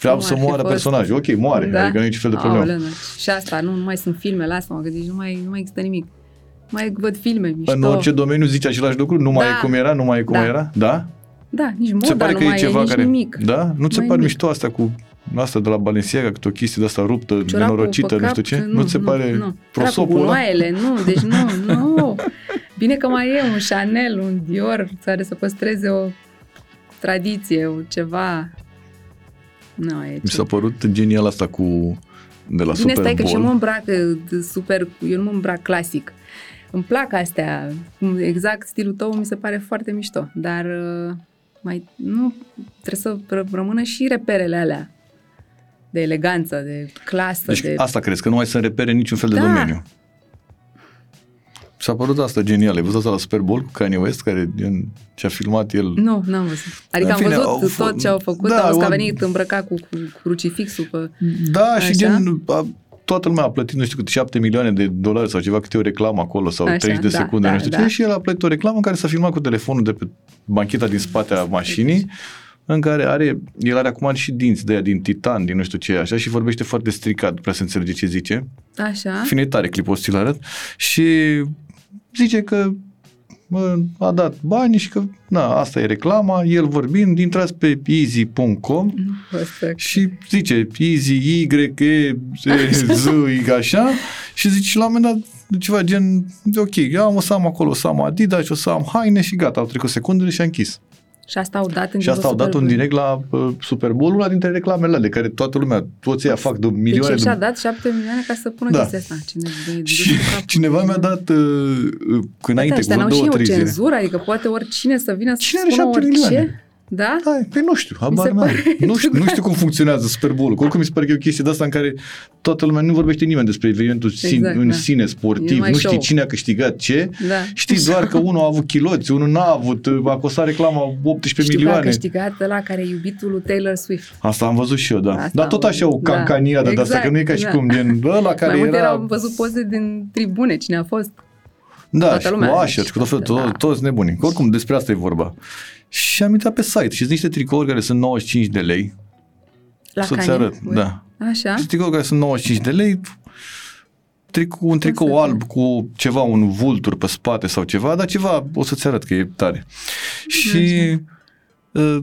Vreau Cum să ar fi moară fost? personajul. Ok, moare, da? adică nu e niciun fel de problemă. Aoleu, și asta, nu, nu mai sunt filmele astea, mă gândesc, nu mai, nu mai există nimic. Nu mai văd filme mișto. În orice domeniu zici același lucru, nu mai Da. e cum era, nu mai e cum Da. era, da? Da, nici Se moda pare nu că e mai ceva e, nici care... nimic. Da? Nu ți se Mai pare nimic. mișto asta cu asta de la Balenciaga, câte o chestie de asta ruptă, Ciorapul nenorocită, pe nu cap, știu ce? Nu, Nu, ți se pare nu. Era cu prosopul ăla? gunoaiele, nu, deci nu, nu. Bine că mai e un Chanel, un Dior, care să păstreze o tradiție, o ceva. Nu, e Mi s-a părut genial asta cu de la Bine, Super stai că și eu Bowl. mă îmbrac uh, super, eu nu mă îmbrac clasic. Îmi plac astea, exact stilul tău mi se pare foarte mișto, dar uh, mai nu trebuie să r- rămână și reperele alea de eleganță, de clasă, Deci de... asta crezi, că nu mai să repere niciun fel de Da. domeniu. S-a părut asta genial. Ai văzut asta la Super Bowl cu Kanye West, care gen, ce-a filmat el. Nu, n-am văzut. Adică În am fine, văzut au f- tot ce au făcut, da, am văzut că a au- venit îmbrăcat cu, cu crucifixul pe... Da, și Așa? gen, a, toată lumea a plătit, nu știu cât, 7 milioane de dolari sau ceva, câte o reclamă acolo sau Așa, 30 de da, secunde, da, nu știu da. ce, și el a plătit o reclamă în care s-a filmat cu telefonul de pe bancheta din spate a mașinii, în care are, el are acum și dinți de aia din titan, din nu știu ce, așa, și vorbește foarte stricat, nu prea se înțelege ce zice. Așa? În fine, e tare clipul, o să ți-l arăt. Și zice că bă, a dat bani și că, na, asta e reclama, el vorbind, intrați pe easy.com Nu pot să... și zice easy, Y, E, Z, Y, așa, și zice și la un moment dat ceva gen, ok, eu o să am acolo, o să am Adidas, o să am haine și gata, au trecut secundele și a închis. Și asta au dat în Și asta au dat un direct la uh, Super Bowl, una dintre reclamele alea de care toată lumea, toți ea fac de Deci milioane el de și-a dat șapte milioane ca să pună Da. chestia asta. Cine, de, de, și cineva mi-a dat uh, uh, înainte, Ăștia cu n-au vreo și două, o trei zile. cenzură, adică poate oricine să vină să Cine are spună șapte orice. milioane? Da? Da, păi nu știu, habar se n-am. pare- Nu știu, nu știu cum funcționează Super Bowl. Oricum mi se pare că e o chestie de asta în care toată lumea nu vorbește nimeni despre evenimentul Exact, exact, în da. sine E sportiv, numai nu știi show. cine a câștigat ce. Da. Știi doar că unul a avut chiloți, unul n-a avut, a costat reclama 18 Știu că a milioane. câștigat ăla care e iubitul lui Taylor Swift. Asta am văzut și eu, da. Asta Dar am tot așa o văzut, da. cancaniadă de asta, Exact, că nu e ca și da. cum gen ăla care Mai multe era... erau văzut poze din tribune, cine a fost. Da, toată și lumea. cu Asher și cu tot felul, Da. to- toți nebuni. Oricum, despre asta e vorba. Și am intrat pe site și sunt niște tricouri care sunt 95 de lei. La Să-ți Kanye arăt, West. da. Așa? Și tricouri care sunt 95 de lei, tricou, un tricou să alb cu ceva, un vultur pe spate sau ceva, dar ceva, o să-ți arăt că e tare. Și uh,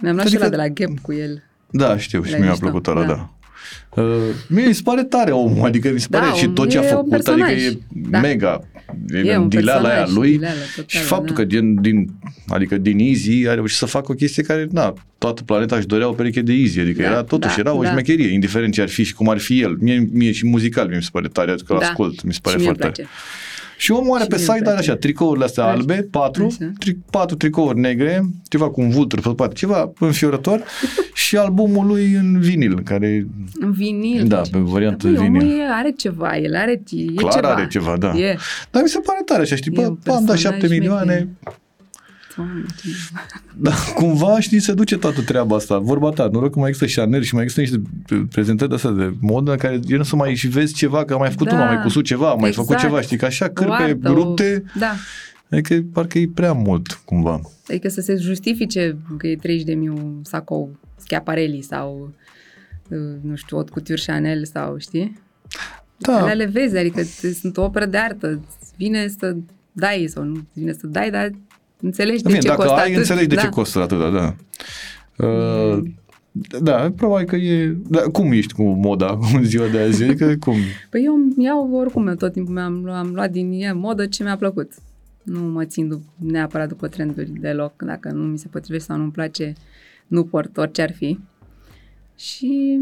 Mi-am luat și Adică- ăla de la Gap cu el. da, știu, și Le-ai mi-a mișto, plăcut ăla, da. da. Uh, mie mi se pare tare omul, adică mi se Da, pare și om, tot ce a e un făcut, adică personaj. e Da. mega, e, E în un dileala aia personaj, lui dileală totală, și faptul da. că din, din, adică din Easy a reușit să facă o chestie care, na, toată planeta își dorea o pereche de Easy, adică Da, era totuși, da, era o da. șmecherie, indiferent ce ar fi și cum ar fi el. Mie, mie și muzical mi se pare tare, adică îl Da. ascult, mi se pare și mie îmi foarte tare. Place. Și omul are Și pe mie îmi site, are place. așa, tricourile astea Așa. albe, patru, Așa. tri, patru tricouri negre, ceva cu un vultur pe spate, ceva înfiorător și albumul lui în vinil, care În vinil. Da, pe variantă Băi, omul vinil. e, are ceva, el are, e clar ceva. are ceva, da. E. Dar mi se pare tare așa, știi, E bă, un am dat personaj 7 milioane, șmecher. Doamne, ce- dar cumva, știi, se duce toată treaba asta. Vorba ta, noroc că mai există Chanel și mai există niște prezentări de astea de modă în care e nu să mai și vezi ceva, că am mai făcut Da. unul, am mai cusut ceva, am mai Exact. făcut ceva, știi, că așa O cârpe artă, o- rupte, Da. adică parcă e prea mult, cumva. Adică să se justifice că e 30 de mii sacou Schiaparelli sau uh, nu știu, Haute Couture Chanel sau știi? Da, Alea le vezi, adică te- sunt o operă de artă. Îți vine să dai sau nu îți vine să dai, dar înțelegi de Bine, ce dacă costă ai, atât. înțelegi de da. ce costă atâta, da. Uh, da, probabil că e... Da, cum ești cu moda în ziua de azi? Adică cum? Păi eu îmi iau oricum, eu tot timpul mi-am luat, am luat din ea modă ce mi-a plăcut. Nu mă țin dup- neapărat după trenduri deloc, dacă nu mi se potrivește sau nu-mi place, nu port orice ar fi. Și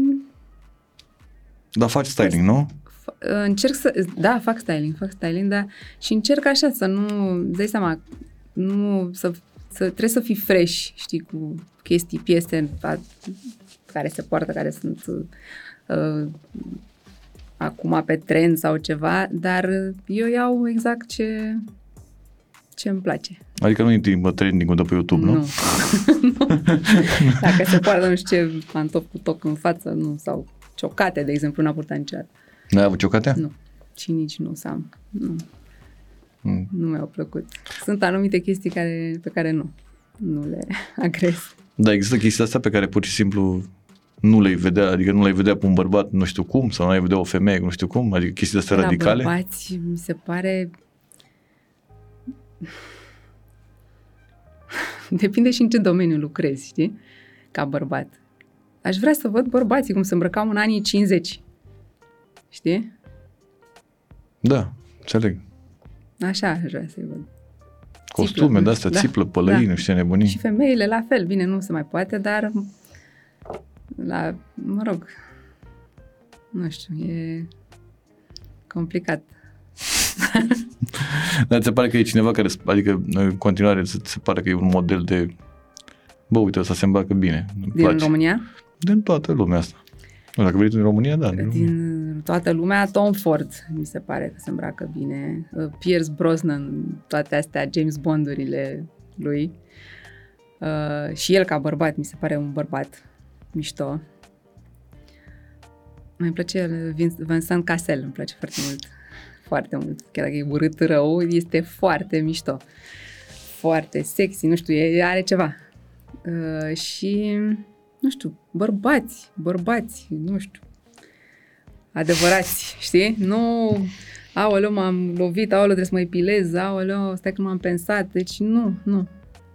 Dar faci styling, nu? F- încerc să, da, fac styling, fac styling, dar și încerc așa să nu, îți dai seama, nu, să, să trebuie să fii fresh, știi, cu chestii, piese a- care se poartă, care sunt uh, acum pe trend sau ceva, dar eu iau exact ce ce îmi place. Adică nu intri în trending de pe YouTube, nu? Nu. Dacă se poartă nu știu ce pantofi cu toc în față, nu, sau ciocate, de exemplu, n-a purtat niciodată. N-ai avut ciocatea? Nu. Și nici nu să am. Nu. Mm. Nu mi-au plăcut. Sunt anumite chestii care, pe care nu. Nu le agres. Da, există chestii astea pe care pur și simplu nu le-ai vedea, adică nu le-ai vedea pe un bărbat nu știu cum, sau nu le-ai vedea o femeie nu știu cum, adică chestii astea La radicale. bărbați, mi se pare... Depinde și în ce domeniu lucrezi, știi? Ca bărbat. Aș vrea să văd bărbații cum se îmbrăcau în anii 50. Știi? Da, înțeleg. Așa aș vrea să-i văd. Costume de astea, da, țiplă, pălării, da. nu știu ce nebunii. Și femeile la fel, bine, nu se mai poate, dar la, mă rog, nu știu, e complicat. Dar ți se pare că e cineva care, adică în continuare ți se pare că e un model de bă, uite, ăsta se îmbracă bine. îmi Din place. România? Din toată lumea asta. Nu, dacă vrei tu din România, da. Din România. Din toată lumea, Tom Ford, mi se pare că se îmbracă bine. Uh, Pierce Brosnan, toate astea, James Bondurile lui. Uh, și el ca bărbat, mi se pare un bărbat mișto. Mai place Vin- Vincent Cassel, îmi place foarte mult. Foarte mult. Chiar dacă e urât rău, este foarte mișto. Foarte sexy, nu știu, e, are ceva. Uh, și, nu știu, bărbați, bărbați, nu știu, adevărați, știi? Nu, aoleu, m-am lovit, aoleu, trebuie să mă epilez, aoleu, stai că m-am pensat, deci nu, nu,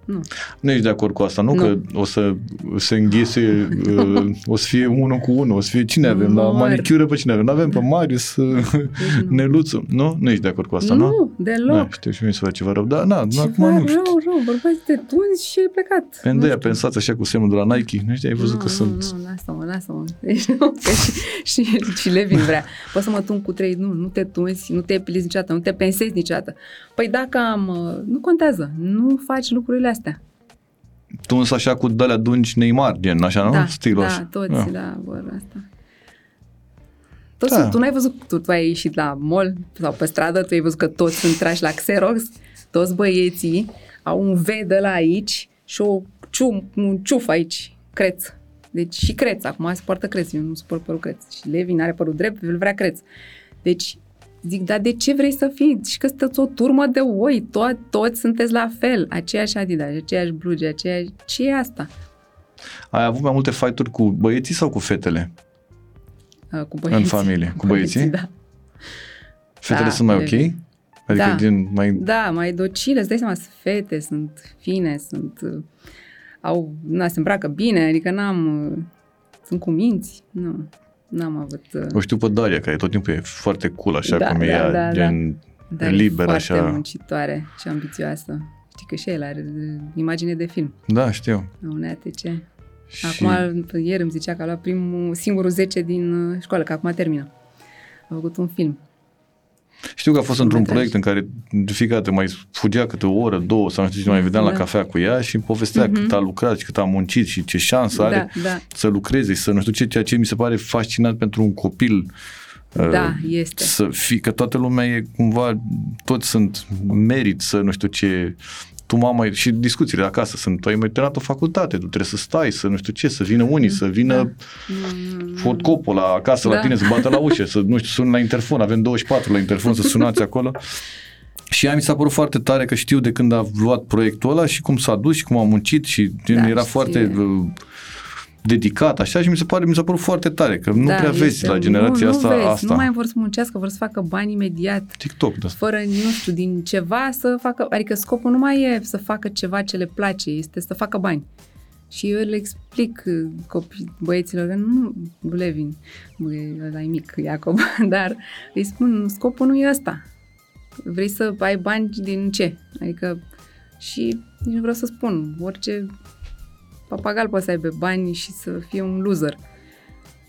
nu. Nu ești de acord cu asta, nu? Nu. Că o să se înghese, uh, o să fie unul cu unul, o să fie cine avem la Mor. manicură pe cine avem? Nu avem pe Marius, uh, nu. Neluțu, nu? Nu ești de acord cu asta, nu? nu, Da, deloc. știu și mie să fac ceva rău. Da, na, Ceva acum nu știu. rău, rău, bărbați te tunzi și ai plecat. Pe Nu aia știu. pensați așa cu semnul de la Nike, nu știu, ai văzut nu, că nu, sunt... Nu, lasă-mă, lasă-mă. Deci, nu, că și, și, și Levin vrea. Poți să mă tun cu trei, nu, nu te tunzi, nu te epilezi niciodată, nu te pensezi niciodată. Păi dacă am, uh, nu contează, nu faci lucrurile astea. Tu însă așa cu de-alea dungi Neymar, gen, așa, nu? Da, Stilul da, așa. toți, Da. da, vor asta. Toți Da. sunt, tu n-ai văzut, tu, tu ai ieșit la mall sau pe stradă, tu ai văzut că toți sunt trași la Xerox, toți băieții au un V de la aici și o cium, un ciuf aici, creț. Deci și creț, acum se poartă creț, eu nu suport părul creț. Și Levin are părul drept, îl vrea creț. Deci zic, dar de ce vrei să fii? Și că sunteți o turmă de oi, to- toți sunteți la fel, aceeași Adidas, aceeași bluge, aceeași... Ce e asta? Ai avut mai multe fight-uri cu băieții sau cu fetele? Uh, Cu băieții. familie, cu băieții? Da. Fetele Da, sunt mai le- ok? Adică Da. din mai... Da, mai docile, îți dai seama, sunt fete, sunt fine, sunt... uh, Au, na, se îmbracă bine, adică n-am... uh, Sunt cu minți, nu, n-am avut... uh, O știu pe Daria, care tot timpul e foarte cool, așa Da, cum e da, ea, da, gen Dar liber, e foarte așa. muncitoare și ambițioasă. Știi că și el are uh, imagine de film, Da, știu. la un ATC. Și Acum, ieri îmi zicea că a luat primul, singurul 10 din uh, școală, că acum termină. A făcut un film. Știu că a fost într-un metraj. proiect în care de fiecare dată mai fugea câte o oră, două sau nu știu ce, mai vedeam la Da. cafea cu ea și îmi povestea cât a lucrat și cât a muncit și ce șansă are Da, da, să lucreze și să nu știu ce, ceea ce mi se pare fascinant pentru un copil. da, uh, este. Să fii, că toată lumea e cumva, toți sunt merit să nu știu ce, tu mama, și discuțiile acasă sunt, tu ai mai terminat o facultate, tu trebuie să stai, să nu știu ce, să vină unii, să vină Da. Ford Coppola acasă la Da. tine, să bată la ușă, să, nu știu, suni la interfon, avem 24 la interfon, să sunați acolo. Și ea mi s-a părut foarte tare că știu de când a luat proiectul ăla și cum s-a dus și cum a muncit și gen, Da, era știe. foarte uh, dedicat așa și mi se pare mi s-a părut foarte tare că nu Da, prea vezi este- la generația nu, asta nu vezi, asta. Nu mai vor să muncească, vor să facă bani imediat. TikTok, da. Fără, nu știu, din ceva să facă... Adică scopul nu mai e să facă ceva ce le place, este să facă bani. Și eu le explic uh, copii, băieților că nu, Levin, ăla e mic, Iacob, dar îi spun, scopul nu e ăsta. Vrei să ai bani din ce? Adică, și nici nu vreau să spun, orice papagal poate să aibă bani și să fie un loser.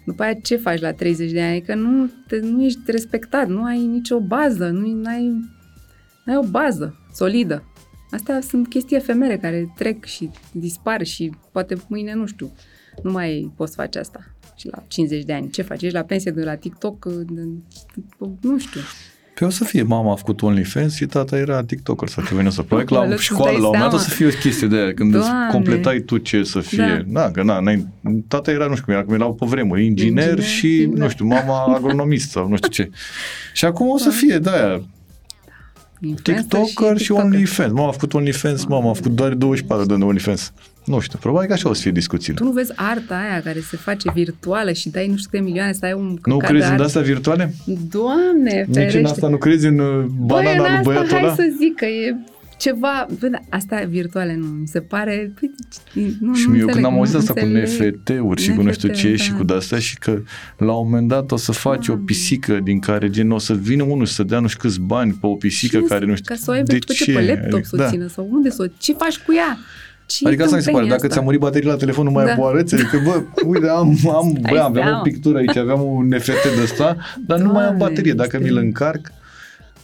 După aia ce faci la 30 de ani? Că nu, te, nu ești respectat, nu ai nicio bază, nu ai, ai o bază solidă. Astea sunt chestii efemere care trec și dispar și poate mâine, nu știu, nu mai poți face asta. Și la 50 de ani, ce faci? Ești la pensie de la TikTok? Nu știu. Păi o să fie, mama a făcut OnlyFans și tata era TikToker sau ce venea să probabil la școală, la un moment dat o să fie o chestie de aia, când Doamne. îți completai tu ce să fie. Da, da că na, n-ai, tata era, nu știu cum era, cum erau pe vremuri, inginer, inginer și, da. nu știu, mama agronomist sau nu știu ce. Și acum o să da. fie de aia, TikToker și, și OnlyFans. Mama a făcut OnlyFans, mama a făcut doar 24 de OnlyFans. Nu știu, probabil că așa o să fie discuțiile. Tu nu vezi arta aia care se face virtuală și dai nu știu câte milioane să ai un Nu crezi în asta virtuale? Doamne, Nici ferește. în asta nu crezi în uh, banana Băi, lui băiatul ăla? hai să zic că e ceva, bă, asta virtuale nu, mi se pare, nu, Și nu eu când am auzit asta cu NFT-uri și NFT, cu nu știu ce da. și cu de-astea și că la un moment dat o să faci da. o pisică din care gen o să vină unul să dea nu știu câți bani pe o pisică și care nu știu, ca să o ai de ce? pe laptop adică, să o da. țină sau unde să o, ce faci cu ea? Ce adică asta mi se pare, dacă ți-a murit bateria la telefon, nu mai da. ai Adică, bă, uite, am, am, bă, aveam o pictură aici, aveam un NFT de ăsta, dar Doamne, nu mai am baterie. Dacă mi-l încarc,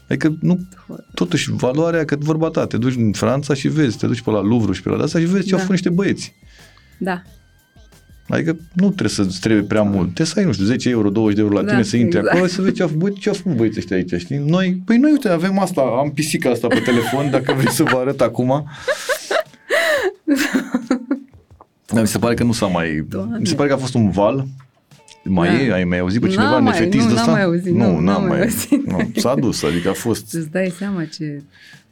Adică nu, totuși valoarea, că vorba ta, te duci în Franța și vezi, te duci pe la Louvre și pe la asta și vezi ce da. au făcut niște băieți. Da. Adică nu trebuie să-ți trebuie prea mult. Trebuie să ai, nu știu, 10 euro, 20 de euro la da, tine să intri exact. acolo să vezi ce au făcut, ce au făcut băieții ăștia aici, știi? Noi, păi noi, uite, avem asta, am pisica asta pe telefon, dacă vrei să vă arăt acum. Da, mi se pare că nu s-a mai... Doamne. Mi se pare că a fost un val. Mai da. e? Ai mai auzit pe cineva nefetist de ăsta? Nu, n-am mai auzit. Nu, nu n-am mai auzit. Nu, s-a dus, adică a fost... Îți dai seama ce...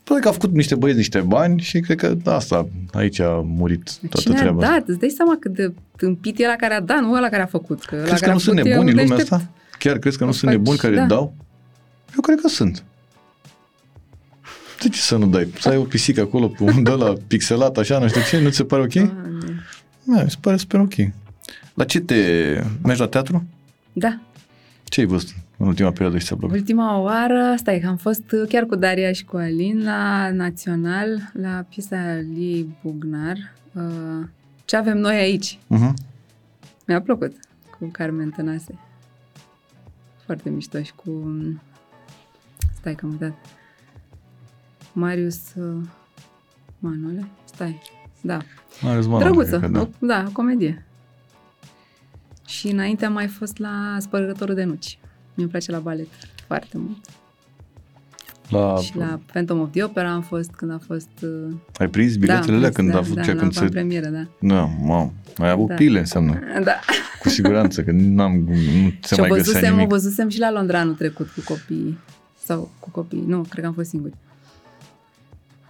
Păi că a făcut niște băieți niște bani și cred că asta, aici a murit toată Cine treaba. a dat? Îți dai seama cât de tâmpit e la care a dat, nu ăla care a făcut. Că crezi că nu sunt nebuni în lumea asta? Chiar crezi că nu sunt nebuni care da. dau? Eu cred că sunt. De ce să nu dai? Să ai o pisică acolo pe un de la pixelat, așa, nu știu ce, nu ți se pare ok? Da, mi se pare super ok. La ce te... Mergi la teatru? Da. Ce ai văzut în ultima perioadă și ți-a plăcut? Ultima oară, stai, că am fost chiar cu Daria și cu Alin la Național, la piesa Liei Bugnar. Uh, ce avem noi aici? Uh-huh. Mi-a plăcut cu Carmen Tănase. Foarte mișto și cu... Stai că am uitat. Marius uh, Manole? Stai, da. Marius Manole. Drăguță, da. O, da, o comedie. Și înainte am mai fost la Spărgătorul de Nuci. Mi-e place la balet foarte mult. La... Și la Phantom of the Opera am fost când a fost... Uh... Ai prins biletele da, când da, a fost da, cea când se... premieră, da. Da, mam. Ai avut da. pile înseamnă. Da. Cu siguranță, că n-am, nu se și mai văzusem, găsea nimic. o văzusem și la Londra anul trecut cu copiii. Sau cu copiii. Nu, cred că am fost singuri.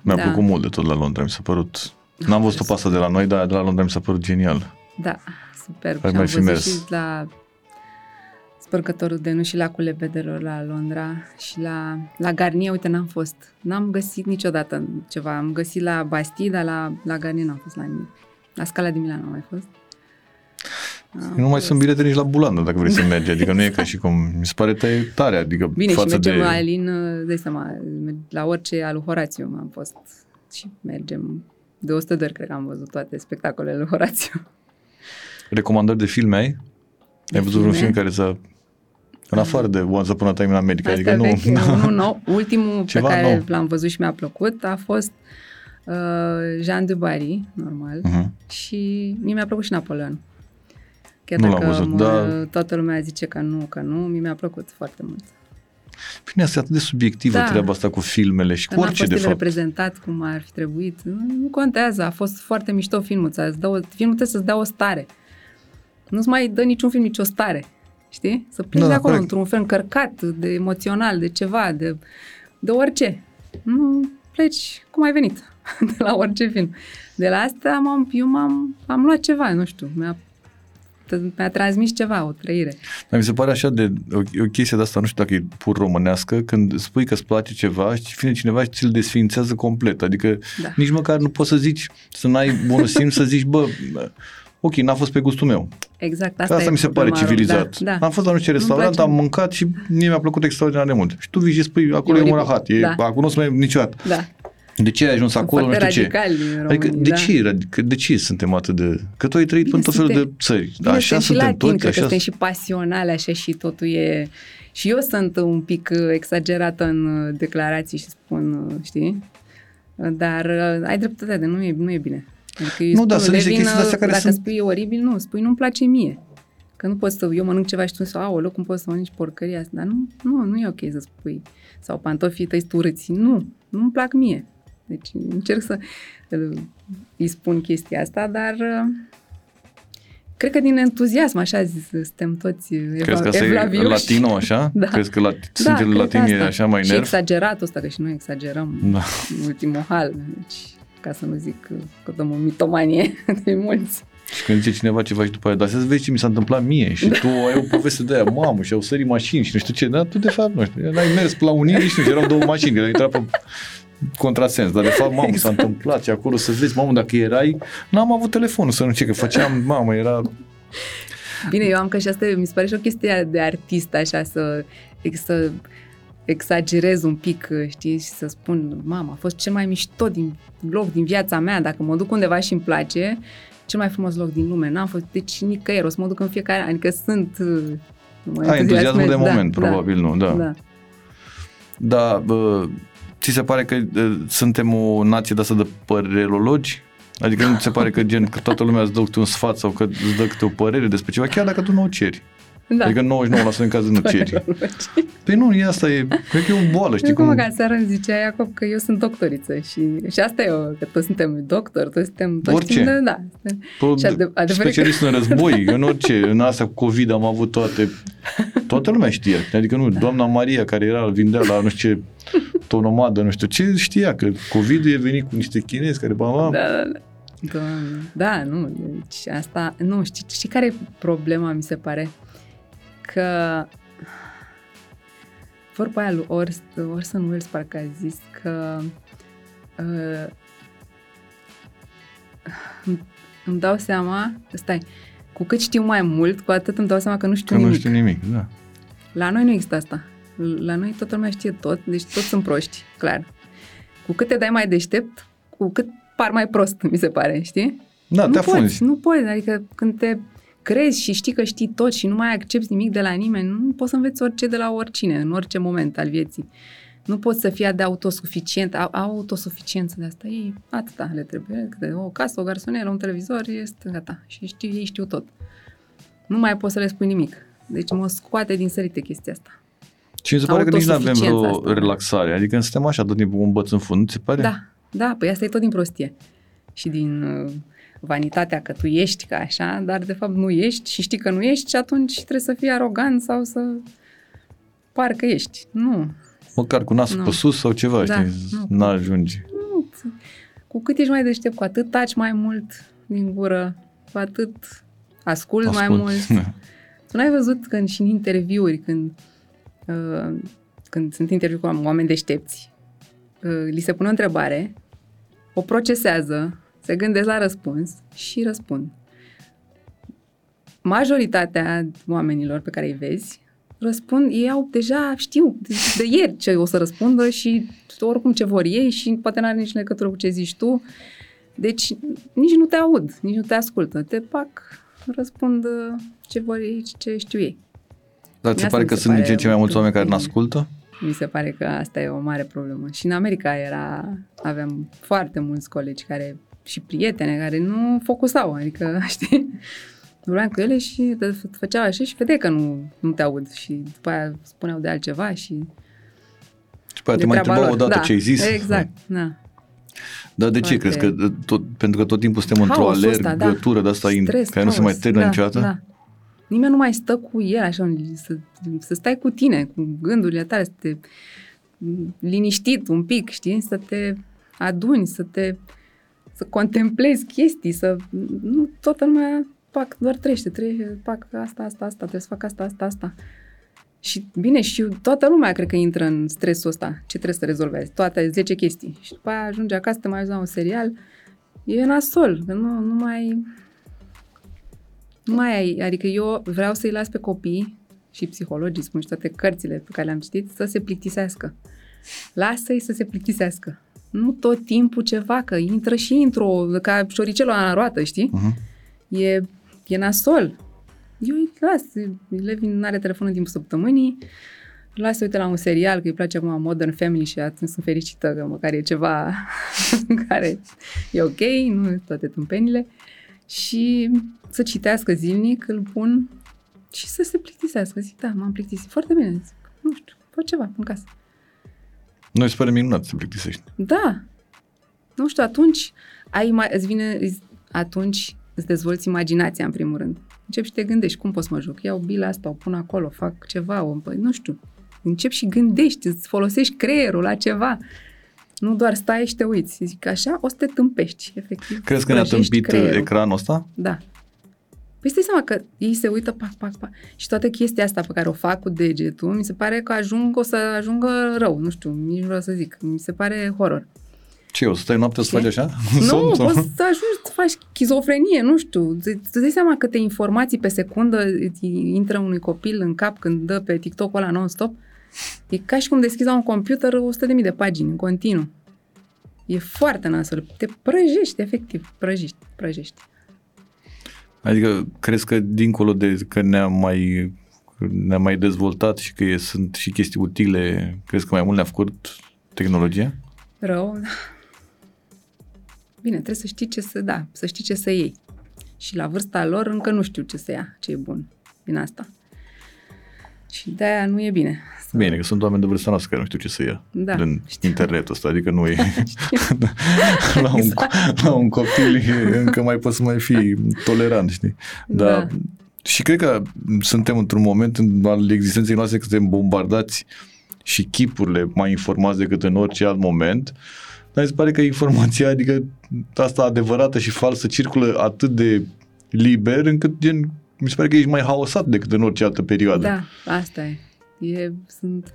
Mi-a da. plăcut mult de tot la Londra, mi s-a părut... N-am văzut-o pasă de la noi, dar de la Londra mi s-a părut genial. Da, super. Ai mai fi mers. și la spărcătorul de nu și la culebedelor la Londra și la, la Garnier, uite, n-am fost. N-am găsit niciodată ceva. Am găsit la Bastille, dar la, la Garnier n-am fost la nimic. La Scala de Milano am mai fost. Am nu mai sunt bilete nici la bulandă dacă vrei să mergi, adică nu e ca și cum, mi se pare tare, tare adică Bine, față și mergem de... la Alin, de seama, la orice al Horațiu am fost și mergem de 100 de ori, cred că am văzut toate spectacolele lui Horațiu. Recomandări de filme ai? De ai văzut filme? un film care să în afară de Once Upon a Time in America, Asta adică vechi, nu... Nu, nu, ultimul pe care nou. l-am văzut și mi-a plăcut a fost uh, Jean de Barry, normal, uh-huh. și mie mi-a plăcut și Napoleon. Chiar nu dacă văzut, mă, da. toată lumea zice că nu, că nu, mie mi-a plăcut foarte mult. Bine, asta e atât de subiectivă da. treaba asta cu filmele și cu orice, de fapt. reprezentat cum ar fi trebuit. Nu, nu contează, a fost foarte mișto filmul. Îți dă o, filmul trebuie să-ți dea o stare. Nu-ți mai dă niciun film nicio stare. Știi? Să pleci da, de acolo corect. într-un fel încărcat, de emoțional, de ceva, de, de orice. Nu pleci cum ai venit de la orice film. De la asta m-am, eu m-am am luat ceva, nu știu, mi-a mi-a transmis ceva, o trăire. Dar mi se pare așa de o, o chestie de asta, nu știu dacă e pur românească, când spui că îți place ceva și vine cineva și ți-l desfințează complet. Adică da. nici măcar nu poți să zici, să n-ai bunul simț să zici, bă, ok, n-a fost pe gustul meu. Exact, asta, asta mi se pare civilizat. Da, da. Am fost la nu știu restaurant, am mâncat și mie mi-a plăcut extraordinar de mult. Și tu vii și spui, acolo e, e un rahat, e, da. acolo nu se mai niciodată. Da. De ce ai ajuns acolo? Nu foarte știu ce. radicali în Adică România, de da. ce, radic- de ce suntem atât de... Că tu ai trăit Bine, în tot felul de suntem- țări. Bine, Așa sunt și suntem latini, toți, cred că așa suntem și pasionale așa și totul e... Și eu sunt un pic uh, exagerată în uh, declarații și spun, uh, știi? Uh, Dar uh, ai dreptate, nu e, nu e bine. Adică eu Nu, da, spun, sunt niște Levin, chestii astea care dacă sunt- spui oribil, nu, spui nu-mi place mie. Că nu poți să, eu mănânc ceva și tu să, aoleu, cum poți să mănânci porcăria asta? Dar nu, nu, nu e ok să spui. Sau pantofii tăi sunt urâți. Nu, nu-mi plac mie. Deci încerc să uh, îi spun chestia asta, dar uh, cred că din entuziasm, așa zis, suntem toți Crezi că eva- asta e evlavioși. latino, așa? Da. Crezi că la, Da, sângele cred latin că e asta. așa mai și nerv? exagerat ăsta, că și noi exagerăm Da. în ultimul hal. Deci, ca să nu zic că, că dăm o mitomanie de mulți. Și când zice cineva ceva și după aia, dar să vezi ce mi s-a întâmplat mie și tu ai o poveste de aia, mamă, și au sărit mașini și nu știu ce, dar tu de fapt nu știu, n-ai mers la unire și nu știu, erau două mașini, care au intrat pe contrasens, dar de fapt, mamă, s-a întâmplat și acolo să vezi, mamă, dacă erai, n-am avut telefonul să nu ce, că făceam, mamă, era, Bine, eu am că și asta mi se pare și o chestie de artist, așa, să, să exagerez un pic, știi, și să spun, mama, a fost cel mai mișto din loc din viața mea, dacă mă duc undeva și îmi place, cel mai frumos loc din lume, n-am fost deci nicăieri, o să mă duc în fiecare, adică sunt uh, mă ai entuziasmul de entuziasmez, moment, probabil, nu, da. da. Dar bă, ți se pare că uh, suntem o nație de asta de părerologi? Adică nu ți se pare că gen că toată lumea îți dă câte un sfat sau că îți dă câte o părere despre ceva, chiar dacă tu nu o ceri. Da. Adică 99% în cazul nu ceri. Păi nu, e asta e, cred că e o boală, știi Știi cum cum? că seara îmi zicea Iacob că eu sunt doctoriță și, și asta e, o, că toți suntem doctori, toți suntem... Toți Orice. știm de, da. Pro- Și ade- adevărul e specialist în război, în orice, în asta cu COVID am avut toate, toată lumea știa. Adică nu, doamna Maria care era, vindea la nu știu ce, tonomadă, nu știu ce, știa că COVID e venit cu niște chinezi care, bam, bam, Da, da, da. Doamne. Da, nu, deci asta, nu, știi, știi care e problema, mi se pare? Că vorba aia lui Orst, Orson Welles parcă a zis că uh, îmi- îmi dau seama, stai, cu cât știu mai mult, cu atât îmi dau seama că nu știu că nu nimic. știu nimic, da. La noi nu există asta. La noi toată lumea știe tot, deci toți sunt proști, clar. Cu cât te dai mai deștept, cu cât par mai prost, mi se pare, știi? Da, nu te poți, afunzi. nu poți, adică când te crezi și știi că știi tot și nu mai accepti nimic de la nimeni, nu poți să înveți orice de la oricine, în orice moment al vieții. Nu poți să fii de autosuficient, au, au autosuficiență de asta, ei atâta le trebuie, câte o casă, o garsonieră, un televizor, este gata și știu, ei știu tot. Nu mai poți să le spui nimic. Deci mă scoate din sărite chestia asta. Și mi se pare că nici nu avem vreo Autosuficiența asta. relaxare. Adică suntem așa tot timpul cu un băț în fund, ți se pare? Da, da, păi asta e tot din prostie. Și din uh, vanitatea că tu ești ca așa, dar de fapt nu ești și știi că nu ești și atunci trebuie să fii arogant sau să parcă ești. Nu. Măcar cu nasul Nu. pe sus sau ceva, Da, știi? nu. N-ajungi. nu. Cu cât ești mai deștept, cu atât taci mai mult din gură, cu atât asculți mai Ascult. mult. Da. Tu n-ai văzut când și în interviuri, când, uh, când sunt interviuri cu oameni deștepți, uh, li se pune o întrebare, o procesează, se gândesc la răspuns și răspund. Majoritatea oamenilor pe care îi vezi răspund, ei au deja știu de, de ieri ce o să răspundă și oricum ce vor ei și poate n-are nici legătură cu ce zici tu. Deci nici nu te aud, nici nu te ascultă. Te pac, răspund uh, ce vor ei și ce știu ei. Dar ți se Asta pare mi că se sunt din ce pare în ce mai mulți oameni care bine. ne ascultă? Mi se pare că asta e o mare problemă. Și în America era, aveam foarte mulți colegi care și prietene care nu focusau, adică, știi, vorbeam cu ele și te făceau așa și vedeai că nu, nu te aud și după aia spuneau de altceva și Și pe aia de te mai treaba întrebau lor. odată da, ce ai zis. Exact, da. Dar de ce Foarte- crezi? Că tot, pentru că tot timpul suntem într-o Haosul ăsta, alergătură de asta in- Stres, care nu se haos. mai termină da, niciodată? Da. Nimeni nu mai stă cu el așa, să, să stai cu tine, cu gândurile tale, să te liniștit un pic, știi? Să te aduni, să te să contemplezi chestii, să nu toată lumea pac, doar trăiește, trăiește, pac, asta, asta, asta, trebuie să fac asta, asta, asta. Și bine, și toată lumea cred că intră în stresul ăsta. Ce trebuie să rezolvi azi? Toate 10 chestii. Și după aia ajunge acasă, te mai uiți la un serial, e nasol, că nu, nu mai... Nu mai ai, adică eu vreau să-i las pe copii și psihologii spun și toate cărțile pe care le-am citit să se plictisească. Lasă-i să se plictisească. Nu tot timpul ceva, că intră și intru, ca șoricelul la roată, știi? Mhm. E, e nasol. Eu îi las, Levi nu are telefonul în timpul săptămânii, îl las să uite la un serial, că îi place acum Modern Family și atunci sunt fericită că măcar e ceva care e ok, nu toate tâmpenile. Și să citească zilnic, îl pun și să se plictisească. Zic, da, m-am plictisit. Foarte bine. Zic, nu știu, fă ceva în casă. Noi se pare minunat să te plictisești. Da. Nu știu, atunci ai mai, îți vine, îți- atunci îți dezvolți imaginația în primul rând. Începi și te gândești, cum pot să mă joc? Iau bila asta, o pun acolo, fac ceva, o, păi, nu știu. Începi și gândești, îți folosești creierul la ceva. Nu doar stai și te uiți. Zic, așa o să te tâmpești, efectiv. Crezi că ne-a Prăjești tâmpit creierul. ecranul ăsta? Da. Păi stai seama că ei se uită, pac, pac, pac. Și toată chestia asta pe care o fac cu degetul, mi se pare că ajung, o să ajungă rău. Nu știu, nici nu vreau să zic. Mi se pare horror. Ce, o să stai noaptea să Ce? faci așa? Nu, Somn sau- poți să ajungi să faci schizofrenie, nu știu. Îți îți dai seama câte informații pe secundă îți intră unui copil în cap când dă pe TikTok-ul ăla non-stop. E ca și cum deschizi la un computer 100.000 de pagini în continuu. E foarte nasol. Te prăjești, efectiv. Prăjești, prăjești. Adică crezi că dincolo de că ne-am mai ne mai dezvoltat și că e, sunt și chestii utile, crezi că mai mult ne-a făcut tehnologia? Rău. Bine, trebuie să știi ce să, da, să știi ce să iei. Și la vârsta lor încă nu știu ce să ia, ce e bun din asta. Și de-aia nu e bine. Să- Bine, că sunt oameni de vârsta noastră care nu știu ce să ia Da, din știu. internetul ăsta, adică nu e la, un, la un copil e- încă mai poți să mai fii tolerant, știi? Dar Da. și cred că suntem într-un moment în- al existenței noastre că suntem bombardați și chipurile mai informați decât în orice alt moment. Dar mi se pare că informația, adică asta adevărată și falsă, circulă atât de liber încât gen, mi se pare că ești mai haosat decât în orice altă perioadă. Da, asta e. e sunt,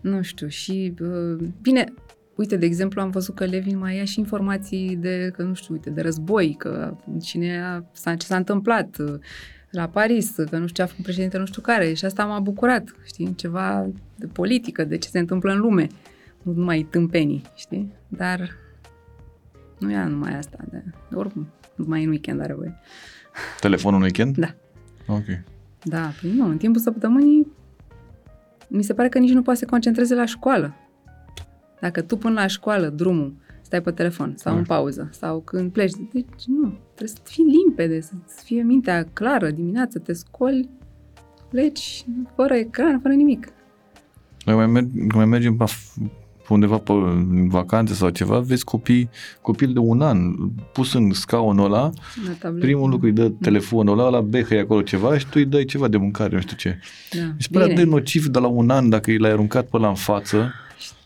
nu știu, și uh, bine, uite, de exemplu, am văzut că Levin mai ia și informații de, că nu știu, uite, de război, că cine a, s-a, ce s-a întâmplat uh, la Paris, că nu știu ce a făcut președinte nu știu care și asta m-a bucurat, știi, ceva de politică, de ce se întâmplă în lume, nu numai tâmpenii, știi, dar nu ia numai asta, de, de oricum, numai în weekend are voie. Telefonul în weekend? Da. Ok. Da, păi nu, în timpul săptămânii mi se pare că nici nu poate să se concentreze la școală. Dacă tu până la școală drumul stai pe telefon sau în Mm. pauză sau când pleci, deci nu, trebuie să fii limpede, să fie mintea clară dimineața, te scoli, pleci fără ecran, fără nimic. Noi mai, merg, mai mergem pe, af- pe undeva pe în vacanțe sau ceva, vezi copii, copil de un an pus în scaunul ăla, La tablet. primul lucru îi dă telefonul ăla, la behă acolo ceva și tu îi dai ceva de mâncare, nu știu ce. Da. Mi se pare atât de nociv de la un an dacă i l-ai aruncat pe la în față,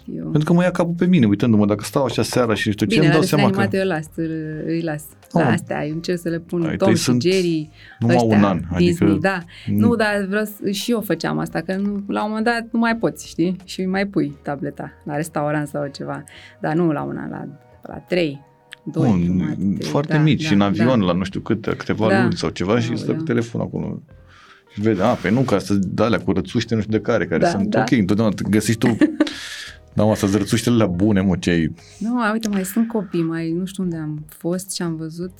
Știu. pentru că mă ia capul pe mine, uitându-mă, dacă stau așa seara și nu știu ce, Bine, îmi la dau seama că animate eu las, îi las. Oh. La astea, eu încerc să le pun Ai Tom tăi și sunt Jerry, numai ăștia, un an, Disney, adică- da. Nu, dar vreau să, și eu făceam asta, că nu, la un moment dat nu mai poți, știi? Și mai pui tableta la restaurant sau ceva. Dar nu la un an, la, la trei, doi, Bun, jumate, trei, foarte da, mici da, și în avion da. la nu știu câte, câteva Da. luni sau ceva și Aoleu. stă cu telefonul acolo. Și vede, a, pe nu, ca să de alea cu rățuște, nu știu de care, care Da, sunt da. ok, întotdeauna te găsești tu, da, mă, astea rățuștele la bune, mă, ce ai, Nu, a, uite, mai sunt copii, mai nu știu unde am fost și am văzut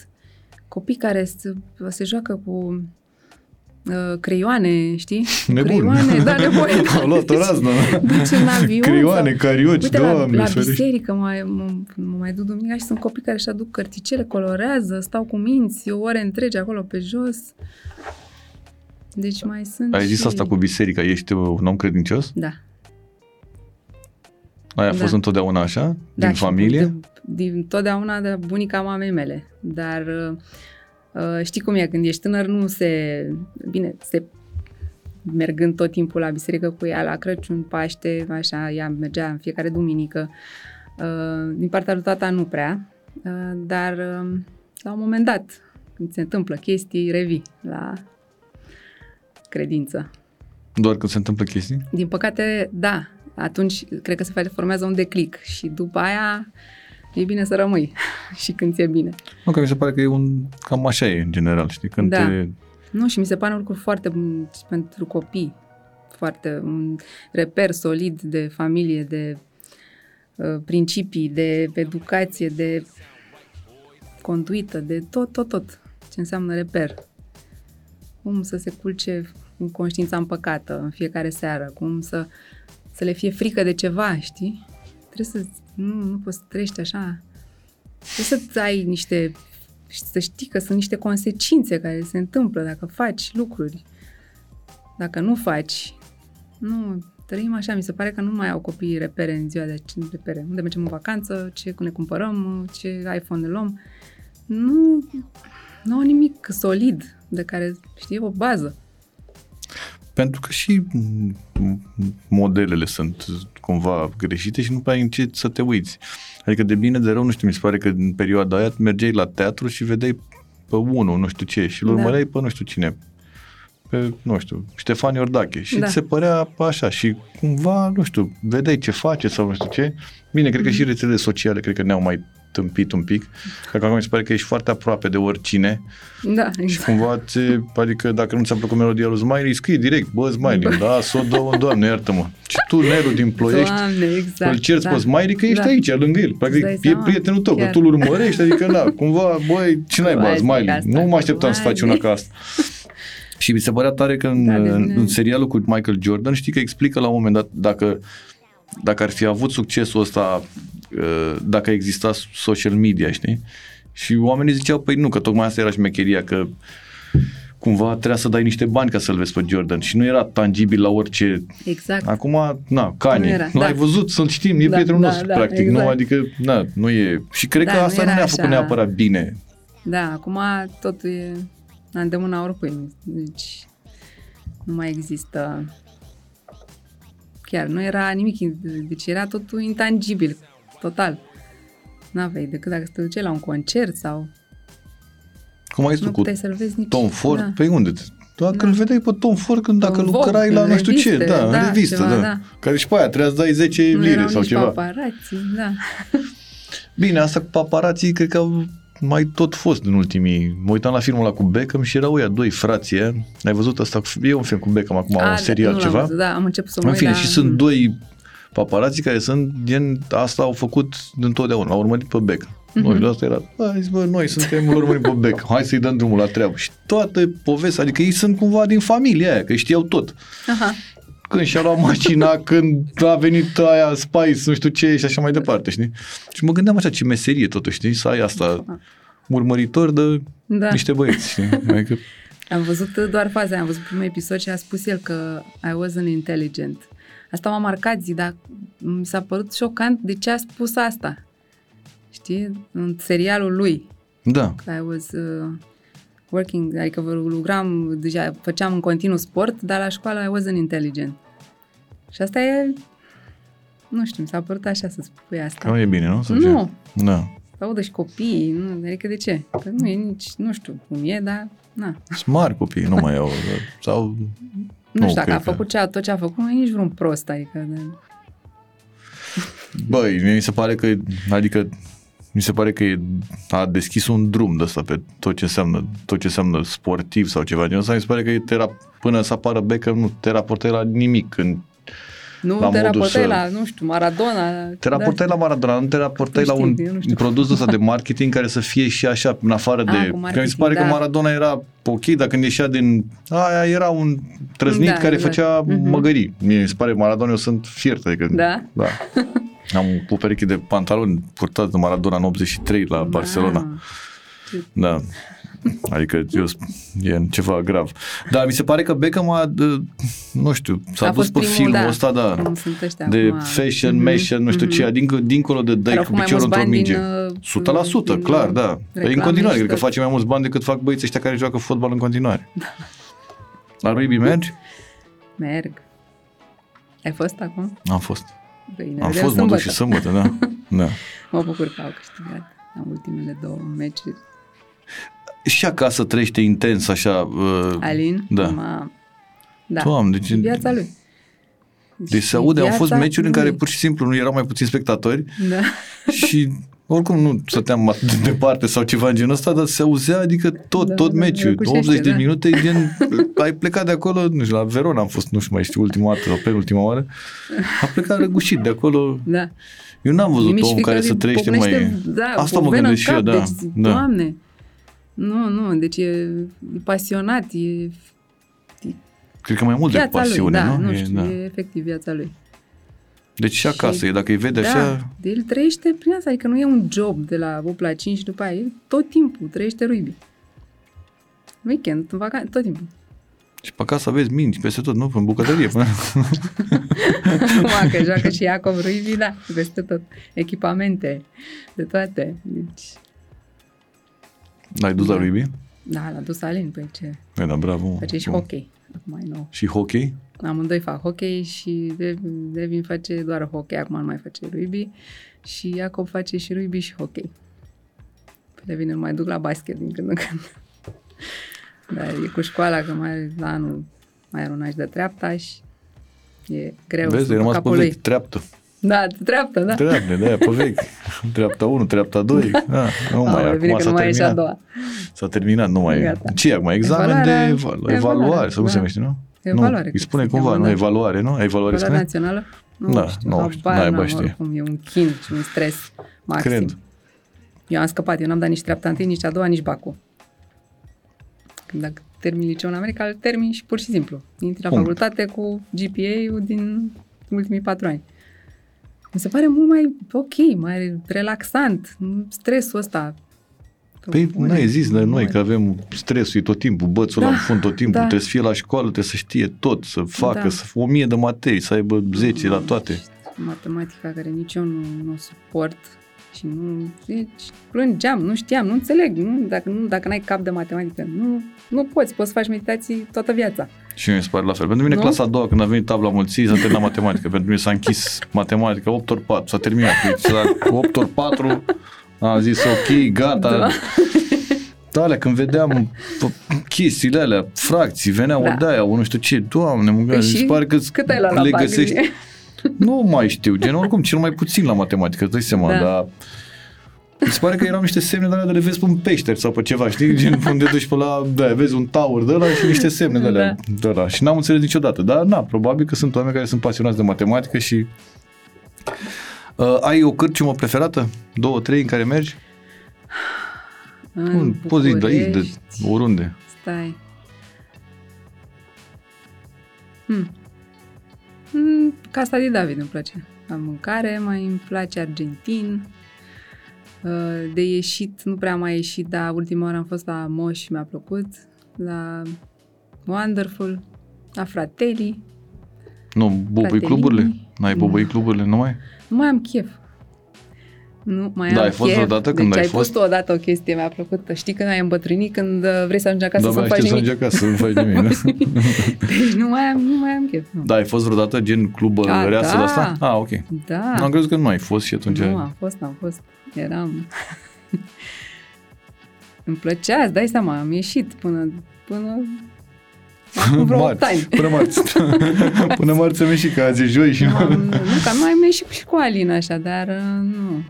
copii care se, se joacă cu uh, creioane, știi? Nebun. Creioane, da, nebuni. Au luat o raznă. Duci în avion. Creioane, sau- carioci, Uite, la, doamne, la ferește. biserică mă, mă, mă mai duc duminica și sunt copii care își aduc cărticele, colorează, stau cu minți, ore întregi acolo pe jos. Deci mai sunt Ai zis și... asta cu biserica, ești un om credincios? Da. Aia a Da. fost întotdeauna așa? da Din și familie? De, din totdeauna de bunica mamei mele. Dar uh, uh, știi cum e, când ești tânăr nu se... Bine, se mergând tot timpul la biserică cu ea la Crăciun, Paște, așa, ea mergea în fiecare duminică. Uh, din partea lui tata nu prea, uh, dar uh, la un moment dat, când se întâmplă chestii, revii la credință. Doar când se întâmplă chestii? Din păcate, da, atunci cred că se face, formează un declic și după aia e bine să rămâi și când ți-e bine. Nu, că mi se pare că e un, cam așa e în general, știi? Când Da. te, Nu, și mi se pare un lucru foarte bun și pentru copii, foarte un reper solid de familie, de uh, principii, de educație, de conduită, de tot, tot, tot ce înseamnă reper. Cum să se culce cu conștiința împăcată în fiecare seară, cum să, să le fie frică de ceva, știi? Trebuie să, nu, nu poți să trăiești așa. Trebuie să ai niște, să știi că sunt niște consecințe care se întâmplă dacă faci lucruri. Dacă nu faci, nu, trăim așa, mi se pare că nu mai au copiii repere în ziua de repere. Unde mergem în vacanță, ce ne cumpărăm, ce iPhone ne luăm. Nu, nu au nimic solid de care, știi, o bază. Pentru că și modelele sunt cumva greșite și nu prea ai în ce să te uiți. Adică de bine, de rău, nu știu, mi se pare că în perioada aia mergeai la teatru și vedeai pe unul, nu știu ce, și îl da. urmăreai pe nu știu cine, pe, nu știu, Ștefan Iordache și da. ți se părea așa și cumva, nu știu, vedeai ce face sau nu știu ce. Bine, cred că mm. și rețelele sociale, cred că ne-au mai tâmpit un pic, că acum mi se pare că ești foarte aproape de oricine da, exact. și cumva, ți, adică dacă nu ți-a plăcut melodia lui Smiley, scrie direct, bă, Smiley, da, să o dă doamne, iartă-mă. Și tu, Nelu din Ploiești, doamne, exact, îl cerți da, pe Smiley că ești da. aici, lângă el. Practic, e prietenul tău, chiar. că tu îl urmărești, adică, da, cumva, băi, ce n-ai bă, Smiley? Asta, nu mă așteptam să faci una ca asta. Și mi se părea tare că în, da, în serialul cu Michael Jordan, știi că explică la un moment dat dacă dacă ar fi avut succesul ăsta, uh, dacă exista social media, știi? Și oamenii ziceau, păi nu, că tocmai asta era șmecheria, că cumva trebuia să dai niște bani ca să-l vezi pe Jordan și nu era tangibil la orice... Exact. Acum, na, Kanye, nu, nu da. ai văzut, să-l știm, e da, prietenul da, nostru, da, practic, exact. nu? Adică, na, nu e... Și cred da, că asta nu, nu ne-a făcut așa. neapărat bine. Da, acum totul e la îndemâna oricui, deci nu mai există chiar. Nu era nimic, deci era totul intangibil, total. N-aveai decât dacă te duceai la un concert sau... Cum ai zis tu cu să vezi nici... Tom Ford? Da. Păi unde? Dacă da. îl vedeai pe Tom Ford când dacă Tom lucrai Vogue, la nu știu ce, da, da, în revistă, ceva, da. da. Care și pe aia trebuia să dai 10 nu lire sau ceva. paparații, da. Bine, asta cu paparații cred că au mai tot fost în ultimii... Mă uitam la filmul ăla cu Beckham și erau ăia doi frații. Ai văzut asta? E un film cu Beckham acum, A, un serial nu ceva. Văzut, da, am început să mă În fine, da. și sunt doi paparații care sunt din asta au făcut întotdeauna, au urmărit pe Beckham. Mm-hmm. Noi, asta era, hai zi, bă, noi suntem urmărim pe Beckham, hai să-i dăm drumul la treabă. Și toată povestea, adică ei sunt cumva din familia aia, că știau tot. Aha când și-a luat mașina, când a venit aia Spice, nu știu ce și așa mai departe, știi? Și mă gândeam așa, ce meserie totuși, știi? Să ai asta urmăritor de da. niște băieți, știi? Adică... Am văzut doar faza, am văzut primul episod și a spus el că I wasn't intelligent. Asta m-a marcat zi, dar mi s-a părut șocant de ce a spus asta. Știi? În serialul lui. Da. I was uh, working, adică lucram, deja făceam în continuu sport, dar la școală I wasn't intelligent. Și asta e, nu știu, mi s-a părut așa să spui asta. Nu e bine, nu? Sau nu. Ce? Da. Să audă și copiii, nu, adică de ce? Că nu e nici, nu știu cum e, dar na. Sunt mari copii, nu mai au, sau... Nu, nu știu, dacă a făcut ce, tot ce a făcut, nu e nici vreun prost, adică... De... Băi, mi se pare că, adică mi se pare că a deschis un drum de ăsta pe tot ce înseamnă, tot ce înseamnă sportiv sau ceva genul ăsta. Mi se pare că te ra- până să apară Beckham nu te raportai la nimic când nu la te raportai să... la, nu știu, Maradona. Te raportai da. la Maradona, nu te raportai nu știu, la un, un produs ăsta de marketing care să fie și așa, în afară A, de... Că mi se pare da. că Maradona era ok, dar când ieșea din... Aia era un trăznit da, care da. făcea uh-huh. măgării. Mie mi se pare Maradona, eu sunt fiert. Adică, da? Da. Am o pereche de pantaloni purtați de Maradona în 83 la Barcelona. Da. Adică eu, e ceva grav. Dar mi se pare că Beckham a, nu știu, s-a a dus pe primul, filmul da. ăsta, da, de acum. fashion, mm-hmm. fashion, nu știu mm-hmm. ce, adică dincolo de dai cu piciorul într-o minge. Din, 100%, din, clar, da. Păi în continuare, cred că face mai mulți bani decât fac băieții ăștia care joacă fotbal în continuare. Da. La rugby mergi? Merg. Ai fost acum? Am fost. Bine, Am fost, mă duc și sâmbătă, da. da. mă bucur că au câștigat la ultimele două meciuri. Și acasă trăiește intens așa. Uh, Alin? Da. Ma... da. Doamne, deci... Viața lui. Deci se aude, au fost meciuri în care pur și simplu nu erau mai puțini spectatori da. și oricum nu stăteam atât de departe sau ceva în genul ăsta, dar se auzea, adică tot, da, tot meciul, 80 de da. minute, gen, ai plecat de acolo, nu știu, la Verona am fost, nu știu mai știu, ultima dată sau penultima oară, a plecat răgușit de acolo da. Eu n-am văzut Nimic om care fiecare să trăiește pocnește, mai... Da, Asta o mă venă gândesc în și eu, cap, da. Deci, da. Doamne, nu, nu, deci e, e pasionat, e Cred că mai mult de viața pasiune, lui, da, nu? nu E, știu, da. e efectiv viața lui. Deci și acasă, e, dacă îi vede da, așa... el trăiește prin asta, adică nu e un job de la 8 la 5 și după aia, el tot timpul trăiește rugby. Weekend, în vacanță, tot timpul. Și pe acasă aveți mingi peste tot, nu? În bucătărie. până- Acum că joacă și Iacov rugby, da, peste tot. Echipamente, de toate. Deci, L-ai dus la rugby? da, l-a dus Alin, pe ce Păi da, bravo. face și Bun. hockey. Acum mai nou. Și hockey? Amândoi fac hockey și Devin, Devin face doar hockey, acum nu mai face rugby. Și Iacob face și rugby și hockey. Pe Devin îl mai duc la basket din când în când. Dar e cu școala, că mai are la anul mai are un an și de treapta și e greu Vezi, sub ai rămas pe capul vechi, lui. treaptă. Da, treaptă, da. Treaptă, de aia pe vechi. Treapta 1, treapta 2. Da, nu mai, Aoleu, bine acum că s-a nu mai e și a terminat. doua. S-a terminat, nu mai e. Gata. Ce e acum? Examen Evaluarea- de evalu- evaluare, evaluare, sau cum se da. numește, nu? Evaluare, Nu, îi cred spune că se cumva, cheamă, nu? da. Evaluare, nu? Evaluare Școala scrie? națională? Nu Da, știu, nu știu, habar naiba n-am, știe. oricum, e un chin și un stres maxim. Cred. Eu am scăpat, eu n-am dat nici treapta întâi, nici a doua, nici bacul. Când dacă termin liceu în America, îl termin și pur și simplu. Intri la Punct. facultate cu GPA-ul din ultimii patru ani. Mi se pare mult mai ok, mai relaxant, nu stresul ăsta. Păi Bune. n-ai zis de noi Nu. că avem stresul tot timpul, bățul Da, la fund tot timpul, da. trebuie să fie la școală, trebuie să știe tot, să facă, Da. să o mie de materii, să aibă 10 la Mamă, toate. și Matematica care nici eu nu, nu o suport și nu deci, plângeam, nu știam, nu înțeleg, nu, dacă, nu, dacă n-ai cap de matematică, nu, nu poți, poți să faci meditații toată viața. Și mie mi se pare la fel. Pentru mine Nu? clasa a doua, când a venit tabla mulții, s-a terminat matematică. Pentru mine s-a închis matematica 8 ori 4, s-a terminat. Deci la 8 ori 4 am zis ok, gata. Da. Da. Alea, când vedeam p- chestiile alea, fracții, veneau Da. da. de-aia, nu știu ce, doamne, mă Păi gândesc, mi se și pare că cât ai luat la le bac? găsești. Nu mai știu, gen oricum cel mai puțin la matematică, îți dai seama, Da. da. dar mi se pare că erau niște semne de alea de le vezi pe un peșter sau pe ceva, știi? Gen unde duci pe la, da, vezi un tower de ăla și niște semne de alea. Da. De ăla. Și n-am înțeles niciodată. Dar, na, probabil că sunt oameni care sunt pasionați de matematică și... Uh, ai o cârciumă preferată? Două, trei în care mergi? În Bun, poți zic de aici, de București, oriunde. Stai. Hmm. Hmm, Casa de David îmi place. La mâncare mai îmi place Argentin. Uh, De ieșit, nu prea am mai ieșit, dar ultima oară am fost la Moș și mi-a plăcut. La Wonderful, la Fratelli. Nu, bobăi Fratellini. cluburile? N-ai bobăi Nu. cluburile, nu mai? Nu mai am chef. Nu mai Da, am ai fost chef. vreodată când deci ai ai fost? pus tu odată o chestie, mi-a plăcut. Știi când ai îmbătrânit, când uh, vrei să ajungi acasă Da, să nu abia faci aștept să nimic. ajungi acasă, să nu faci nimic. da? Deci nu mai am, nu mai am chef. Nu. da, ai fost vreodată gen club A, reasă da. de asta? Ah, ok. Da. Am crezut că nu ai fost și atunci... Nu, am fost, am fost. Eram... Îmi plăcea, îți dai seama, am ieșit până... până... Acum vreo 8 ani. Până marți. Până marți am ieșit, că azi e joi și nu... Am, nu, că am mai ieșit și cu Alina așa, dar uh, nu.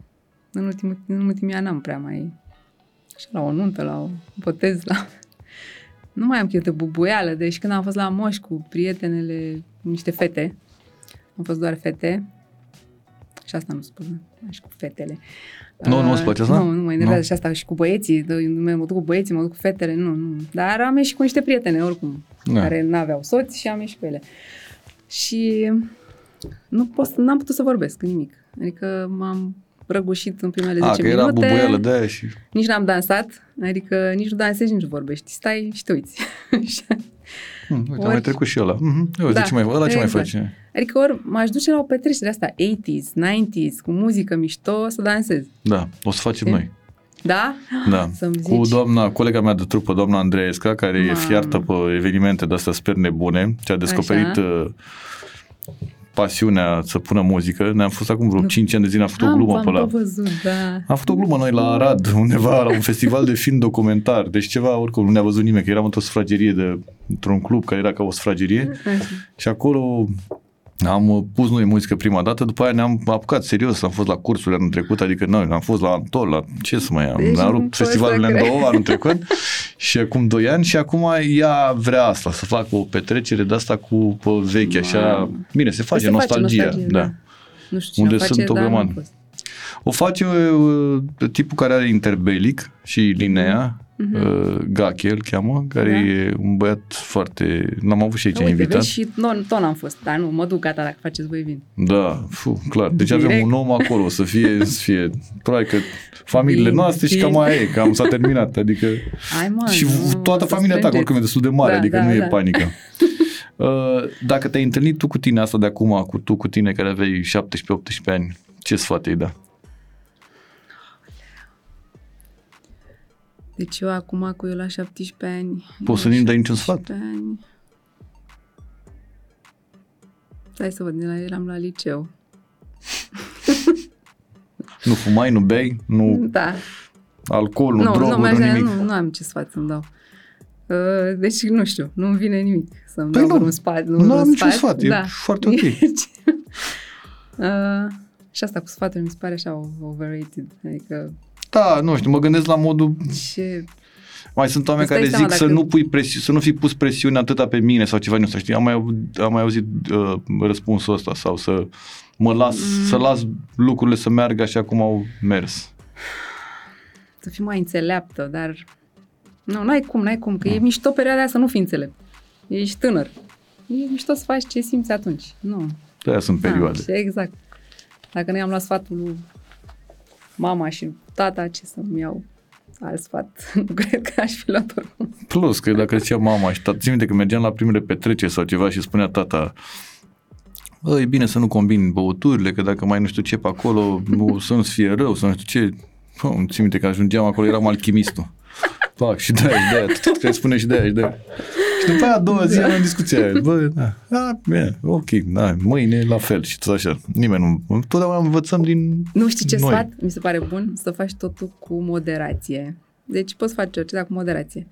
În, ultimul, în ultimii ani n-am prea mai... Așa, la o nuntă, la o botez, la... Nu mai am chef de bubuială, deci când am fost la moș cu prietenele, cu niște fete, am fost doar fete, și asta nu spun, și cu fetele. Nu, nu Uh, îți place asta? Nu, nu mă enervează Nu. și asta și cu băieții, mă duc cu băieții, mă duc cu fetele, nu, nu. Dar am ieșit cu niște prietene, oricum, Da. care n-aveau soți și am ieșit cu ele. Și nu pot, să- n-am putut să vorbesc nimic. Adică m-am răgușit în primele 10 A, că era minute. bubuială de aia și... Nici n-am dansat, adică nici nu dansezi, nici nu vorbești. Stai și te uiți. Hm, uite, Ori- am mai trecut și ăla. Mhm. Eu zic, Da, ce mai, ăla ce mai exact. face? adică ori m-aș duce la o petrecere asta 80s, 90s, cu muzică mișto, să dansez. Da, o să facem Știi? noi. Da? Da, Să-mi cu zici. doamna, colega mea de trupă, doamna Andreesca, care e Mamă. fiartă pe evenimente de astea sper nebune, ce a descoperit Așa. Uh, pasiunea să pună muzică. Ne-am fost acum vreo Nu. 5 ani de zile, am făcut o am, glumă am pe la... tot văzut, da. Am făcut o glumă noi la Arad, undeva la un festival de film documentar, deci ceva, oricum, nu ne-a văzut nimeni, că eram într-o sufragerie de, într-un club care era ca o sufragerie Așa. și acolo am uh, pus noi muzică prima dată, după aia ne-am apucat serios, am fost la cursurile anul trecut, adică noi am fost la Antol, la ce să mai am, Deci am nu rupt pot să festivalurile în cred. două anul trecut și acum doi ani și acum ea vrea asta, să facă o petrecere de asta cu pe vechi, așa, Mamă. bine, se face Se face nostalgia, nostalgie, da. Nu știu ce Unde face, sunt o dar nu grămadă. am fost. O face uh, tipul care are interbelic și linea, uh, Gachi îl cheamă, care Mhm. Da. e un băiat foarte... L-am avut și aici Uite, invitat. vezi, și non, tot n-am fost, dar nu, mă duc gata dacă faceți voi vin. Da, fu, clar. Deci avem Direct. un om acolo să fie, să fie probabil că familiile Bine, noastre și bine. cam aia e, cam s-a terminat. Adică Hai mă, și nu, toată să familia ta strângeți. oricum e destul de mare, Da, adică da, nu e da. panică. Uh, Dacă te-ai întâlnit tu cu tine asta de acum, cu tu cu tine care aveai 17-18 ani, ce sfat ai da? Deci eu acum cu eu la 17 ani... Poți să eu nu-mi dai niciun sfat? 17 Ani... Stai să văd, de la eram la liceu. Nu fumai, nu bei, nu Da. alcool, nu, Nu, nu, droguri, nu, nu nimic. nu, nu am ce sfat să-mi dau. Uh, Deci, nu știu, nu-mi vine nimic să-mi Păi dau nu, vreun sfat. nu vreun am niciun sfat, e foarte ok. Deci, uh, și asta cu sfatul mi se pare așa overrated. Adică, Da, nu știu, mă gândesc la modul ce... Mai sunt oameni Îți dai care seama zic să dacă- nu, pui presi- să nu fi pus presiune atâta pe mine sau ceva, nu știu, știi? Am mai, auzit- am mai auzit uh, răspunsul ăsta sau să mă las, mm. să las lucrurile să meargă așa cum au mers. Să fii mai înțeleaptă, dar... Nu, n-ai cum, n-ai cum, că e mișto perioada aia să nu fii înțelept. Ești tânăr. E mișto să faci ce simți atunci. Nu. De-aia sunt perioade. Da, și exact. Dacă nu i-am luat sfatul lui mama și tata, ce să-mi iau alt sfat? Nu cred că aș fi luat oricum. Plus că dacă zicea mama și tata, țin minte că mergeam la primele petreceri sau ceva și spunea tata Bă, e bine să nu combini băuturile, că dacă mai nu știu ce pe acolo, nu, să nu-ți fie rău, să nu știu ce. Bă, îmi țin minte că ajungeam acolo, eram alchimistul. Pac, și de-aia, și de-aia, tot că spune și de-aia, și de-aia. Și după aia a doua zi am discuția aia. Bă, da, da, bine, ok, da, mâine la fel și tot așa. Nimeni nu, totdeauna învățăm din Nu știi ce noi. sfat? Mi se pare bun să faci totul cu moderație. Deci poți face orice, dar cu moderație.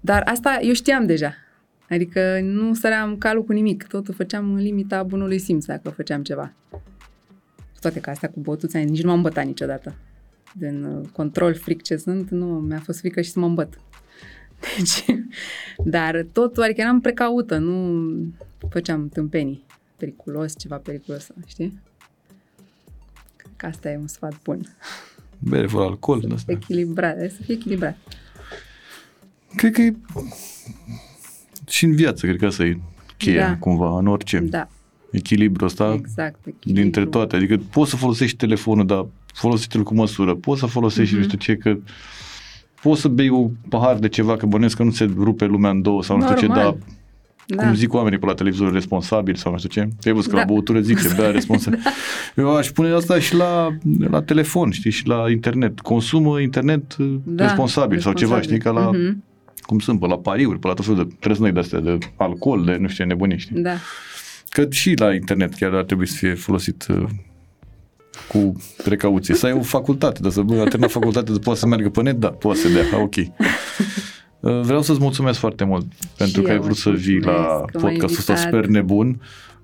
Dar asta eu știam deja. Adică nu săream calul cu nimic. Totul făceam în limita bunului simț dacă făceam ceva. Cu toate că astea cu băutuța, nici nu m-am bătat niciodată. Din uh, control fric ce sunt, nu, mi-a fost frică și să mă îmbăt. Deci, dar totul, adică eram precaută, nu făceam tâmpenii. Periculos, ceva periculos, știi? Cred că asta e un sfat bun. bere fără alcool. din asta. Echilibrat, trebuie să fie echilibrat. Cred că e și în viață, cred că asta e cheia, Da. cumva, în orice. Da, Echilibrul ăsta exact. echilibru. dintre toate. Adică poți să folosești telefonul, dar folosește-l cu măsură. Poți să folosești, Mhm. mm-hmm. nu știu ce, că poți să bei o pahar de ceva, că bănesc că nu se rupe lumea în două sau nu știu ce, Normal. dar Da. cum zic oamenii pe la televizor, responsabil sau nu știu ce. Te-ai văzut că Da. la băutură zice, bea responsabil. Eu aș pune asta și la, la telefon, știi, și la internet. Consumă internet da, responsabil, sau ceva, știi, ca la, mm-hmm. Mhm. cum sunt, pe la pariuri, pe la tot felul de trăznăi de-astea, de alcool, de nu știu ce nebunii, știi. Da. Că și la internet chiar ar trebui să fie folosit uh, cu precauție. Să ai o facultate, dar să bă, a terminat facultate, să poate să meargă pe net, da, poate să dea, ok. Uh, Vreau să-ți mulțumesc foarte mult pentru Și că ai eu vrut îți să vii la mulțumesc că m-ai podcastul ăsta invitat. super nebun.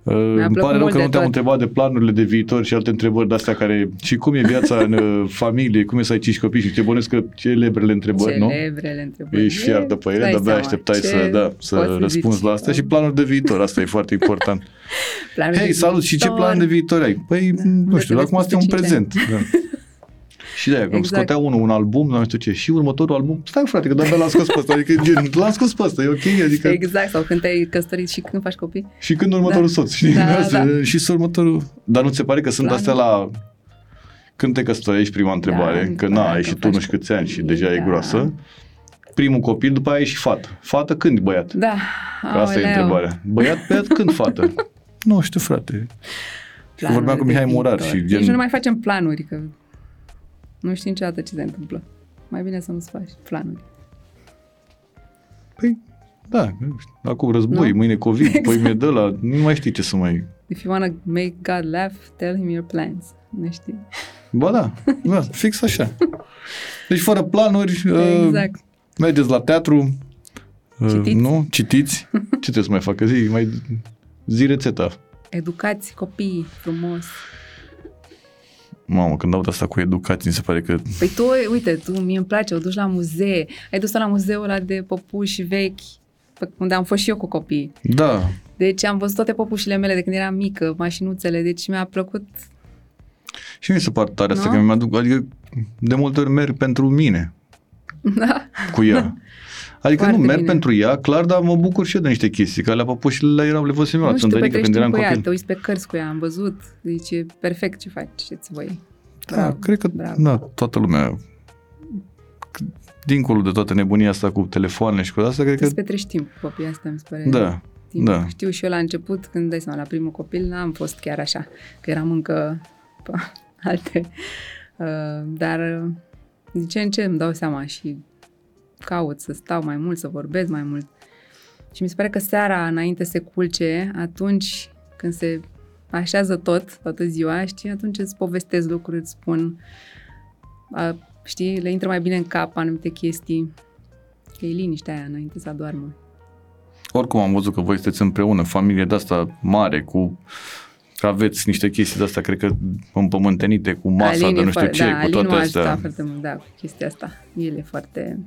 Uh, Îmi plăcut pare rău mult că de nu te-am tot. întrebat de planurile de viitor și alte întrebări de-astea care... Și cum e viața în uh, familie, cum e să ai cinci copii și te bănesc că celebrele întrebări, nu? Celebrele întrebări. Ești fiartă pe ele, Dai de-abia seama, așteptai ce să, da, poți să răspunzi zici? la asta și planuri de viitor. Asta e foarte important. Planuri Hei, de salut, și ce viitor. plan de viitor ai? Păi, Da, nu de știu, te acum vezi asta e un peste cinci prezent. Da. Și de-aia, când Exact. scotea unul un album, nu știu ce, și următorul album, stai frate, că de-abia l-am scos pe ăsta, adică gen, l-am scos pe ăsta, e ok, adică Exact, sau când te-ai căsătorit și când faci copii. și când următorul Da. soț, știi? Da, Asta, da. Și să următorul, dar nu ți se pare că sunt Planul. astea la când te căsătorești, prima întrebare, Da, că da, na, că ai și tu faci nu știu câți ani și deja e Da. groasă. Primul copil, după aia e și fată. Fată când, băiat? Da, Că asta e aoleu. întrebarea. Băiat, băiat, când fată? nu știu, frate. Planuri vorbeam cu de Mihai Morar viitor. și gen- Nici nu ne mai facem planuri, că nu știi niciodată ce se întâmplă. Mai bine să nu-ți faci planuri. Păi, da, nu știu. acum război, Nu? mâine COVID, exact. mâine de la, nu mai știi ce să mai... If you wanna make God laugh, tell him your plans. Nu știi? Ba da, da, fix așa. Deci fără planuri, uh, Exact. mergeți la teatru, uh, Citiți. nu? Citiți. Ce trebuie să mai facă? Zi, mai zi rețeta. Educați copiii frumos. Mamă, când aud asta cu educație, mi se pare că... Păi tu, uite, tu, mie îmi place, o duci la muzee. Ai dus la muzeul ăla de păpuși vechi, pe- unde am fost și eu cu copiii. Da. Deci am văzut toate păpușile mele de când eram mică, mașinuțele, deci mi-a plăcut. Și mi se pare tare asta, Nu? că mi-aduc, adică de multe ori merg pentru mine Da. cu ea. Adică Foarte nu merg bine. pentru ea, clar, dar mă bucur și eu de niște chestii, că alea păpușile erau, le văzusem eu la Nu știu, țândărică când petrești eram timp cu ea, copil. te uiți pe cărți cu ea, am văzut. Deci e perfect ce faceți voi. Da, Bravo, cred că bravo. da, toată lumea dincolo de toată nebunia asta cu telefoanele și cu asta, cred că Să petrești timp cu copiii asta, mi se pare. da, timp. da. Știu și eu la început, când dai seama, la primul copil, n-am fost chiar așa, că eram încă pe alte. Uh, dar uh, din ce în ce îmi dau seama și caut să stau mai mult, să vorbesc mai mult. Și mi se pare că seara, înainte se culce, atunci când se așează tot, toată ziua, știi, atunci îți povestesc lucruri, îți spun, a, știi, le intră mai bine în cap anumite chestii, că e liniștea aia înainte să adormă. Oricum am văzut că voi sunteți împreună, familie de asta mare, cu că aveți niște chestii de astea, cred că împământenite cu masa Alin de e nu știu foarte- ce, da, cu Alin toate m-a astea. ajutat foarte mult, da, cu chestia asta. El e foarte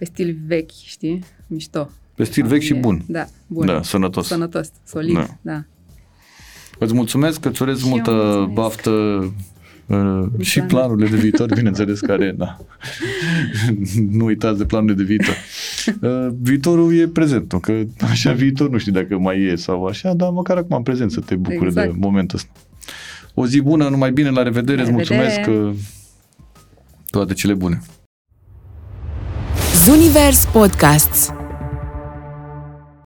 pe stil vechi, știi? Mișto. Pe stil vechi și Familie. bun. Da, bun. Da, sănătos. Sănătos, solid, Da. da. da. Îți mulțumesc că îți urez Și eu multă mulțumesc. baftă uh, și Planuri. planurile de viitor, bineînțeles, care, da. nu uitați de planurile de viitor. Uh, viitorul e prezentul, că așa viitor nu știu dacă mai e sau așa, dar măcar acum în prezent să te bucuri Exact. de momentul ăsta. O zi bună, numai bine, la revedere, La îți mulțumesc revedere. că toate cele bune. Zunivers Podcasts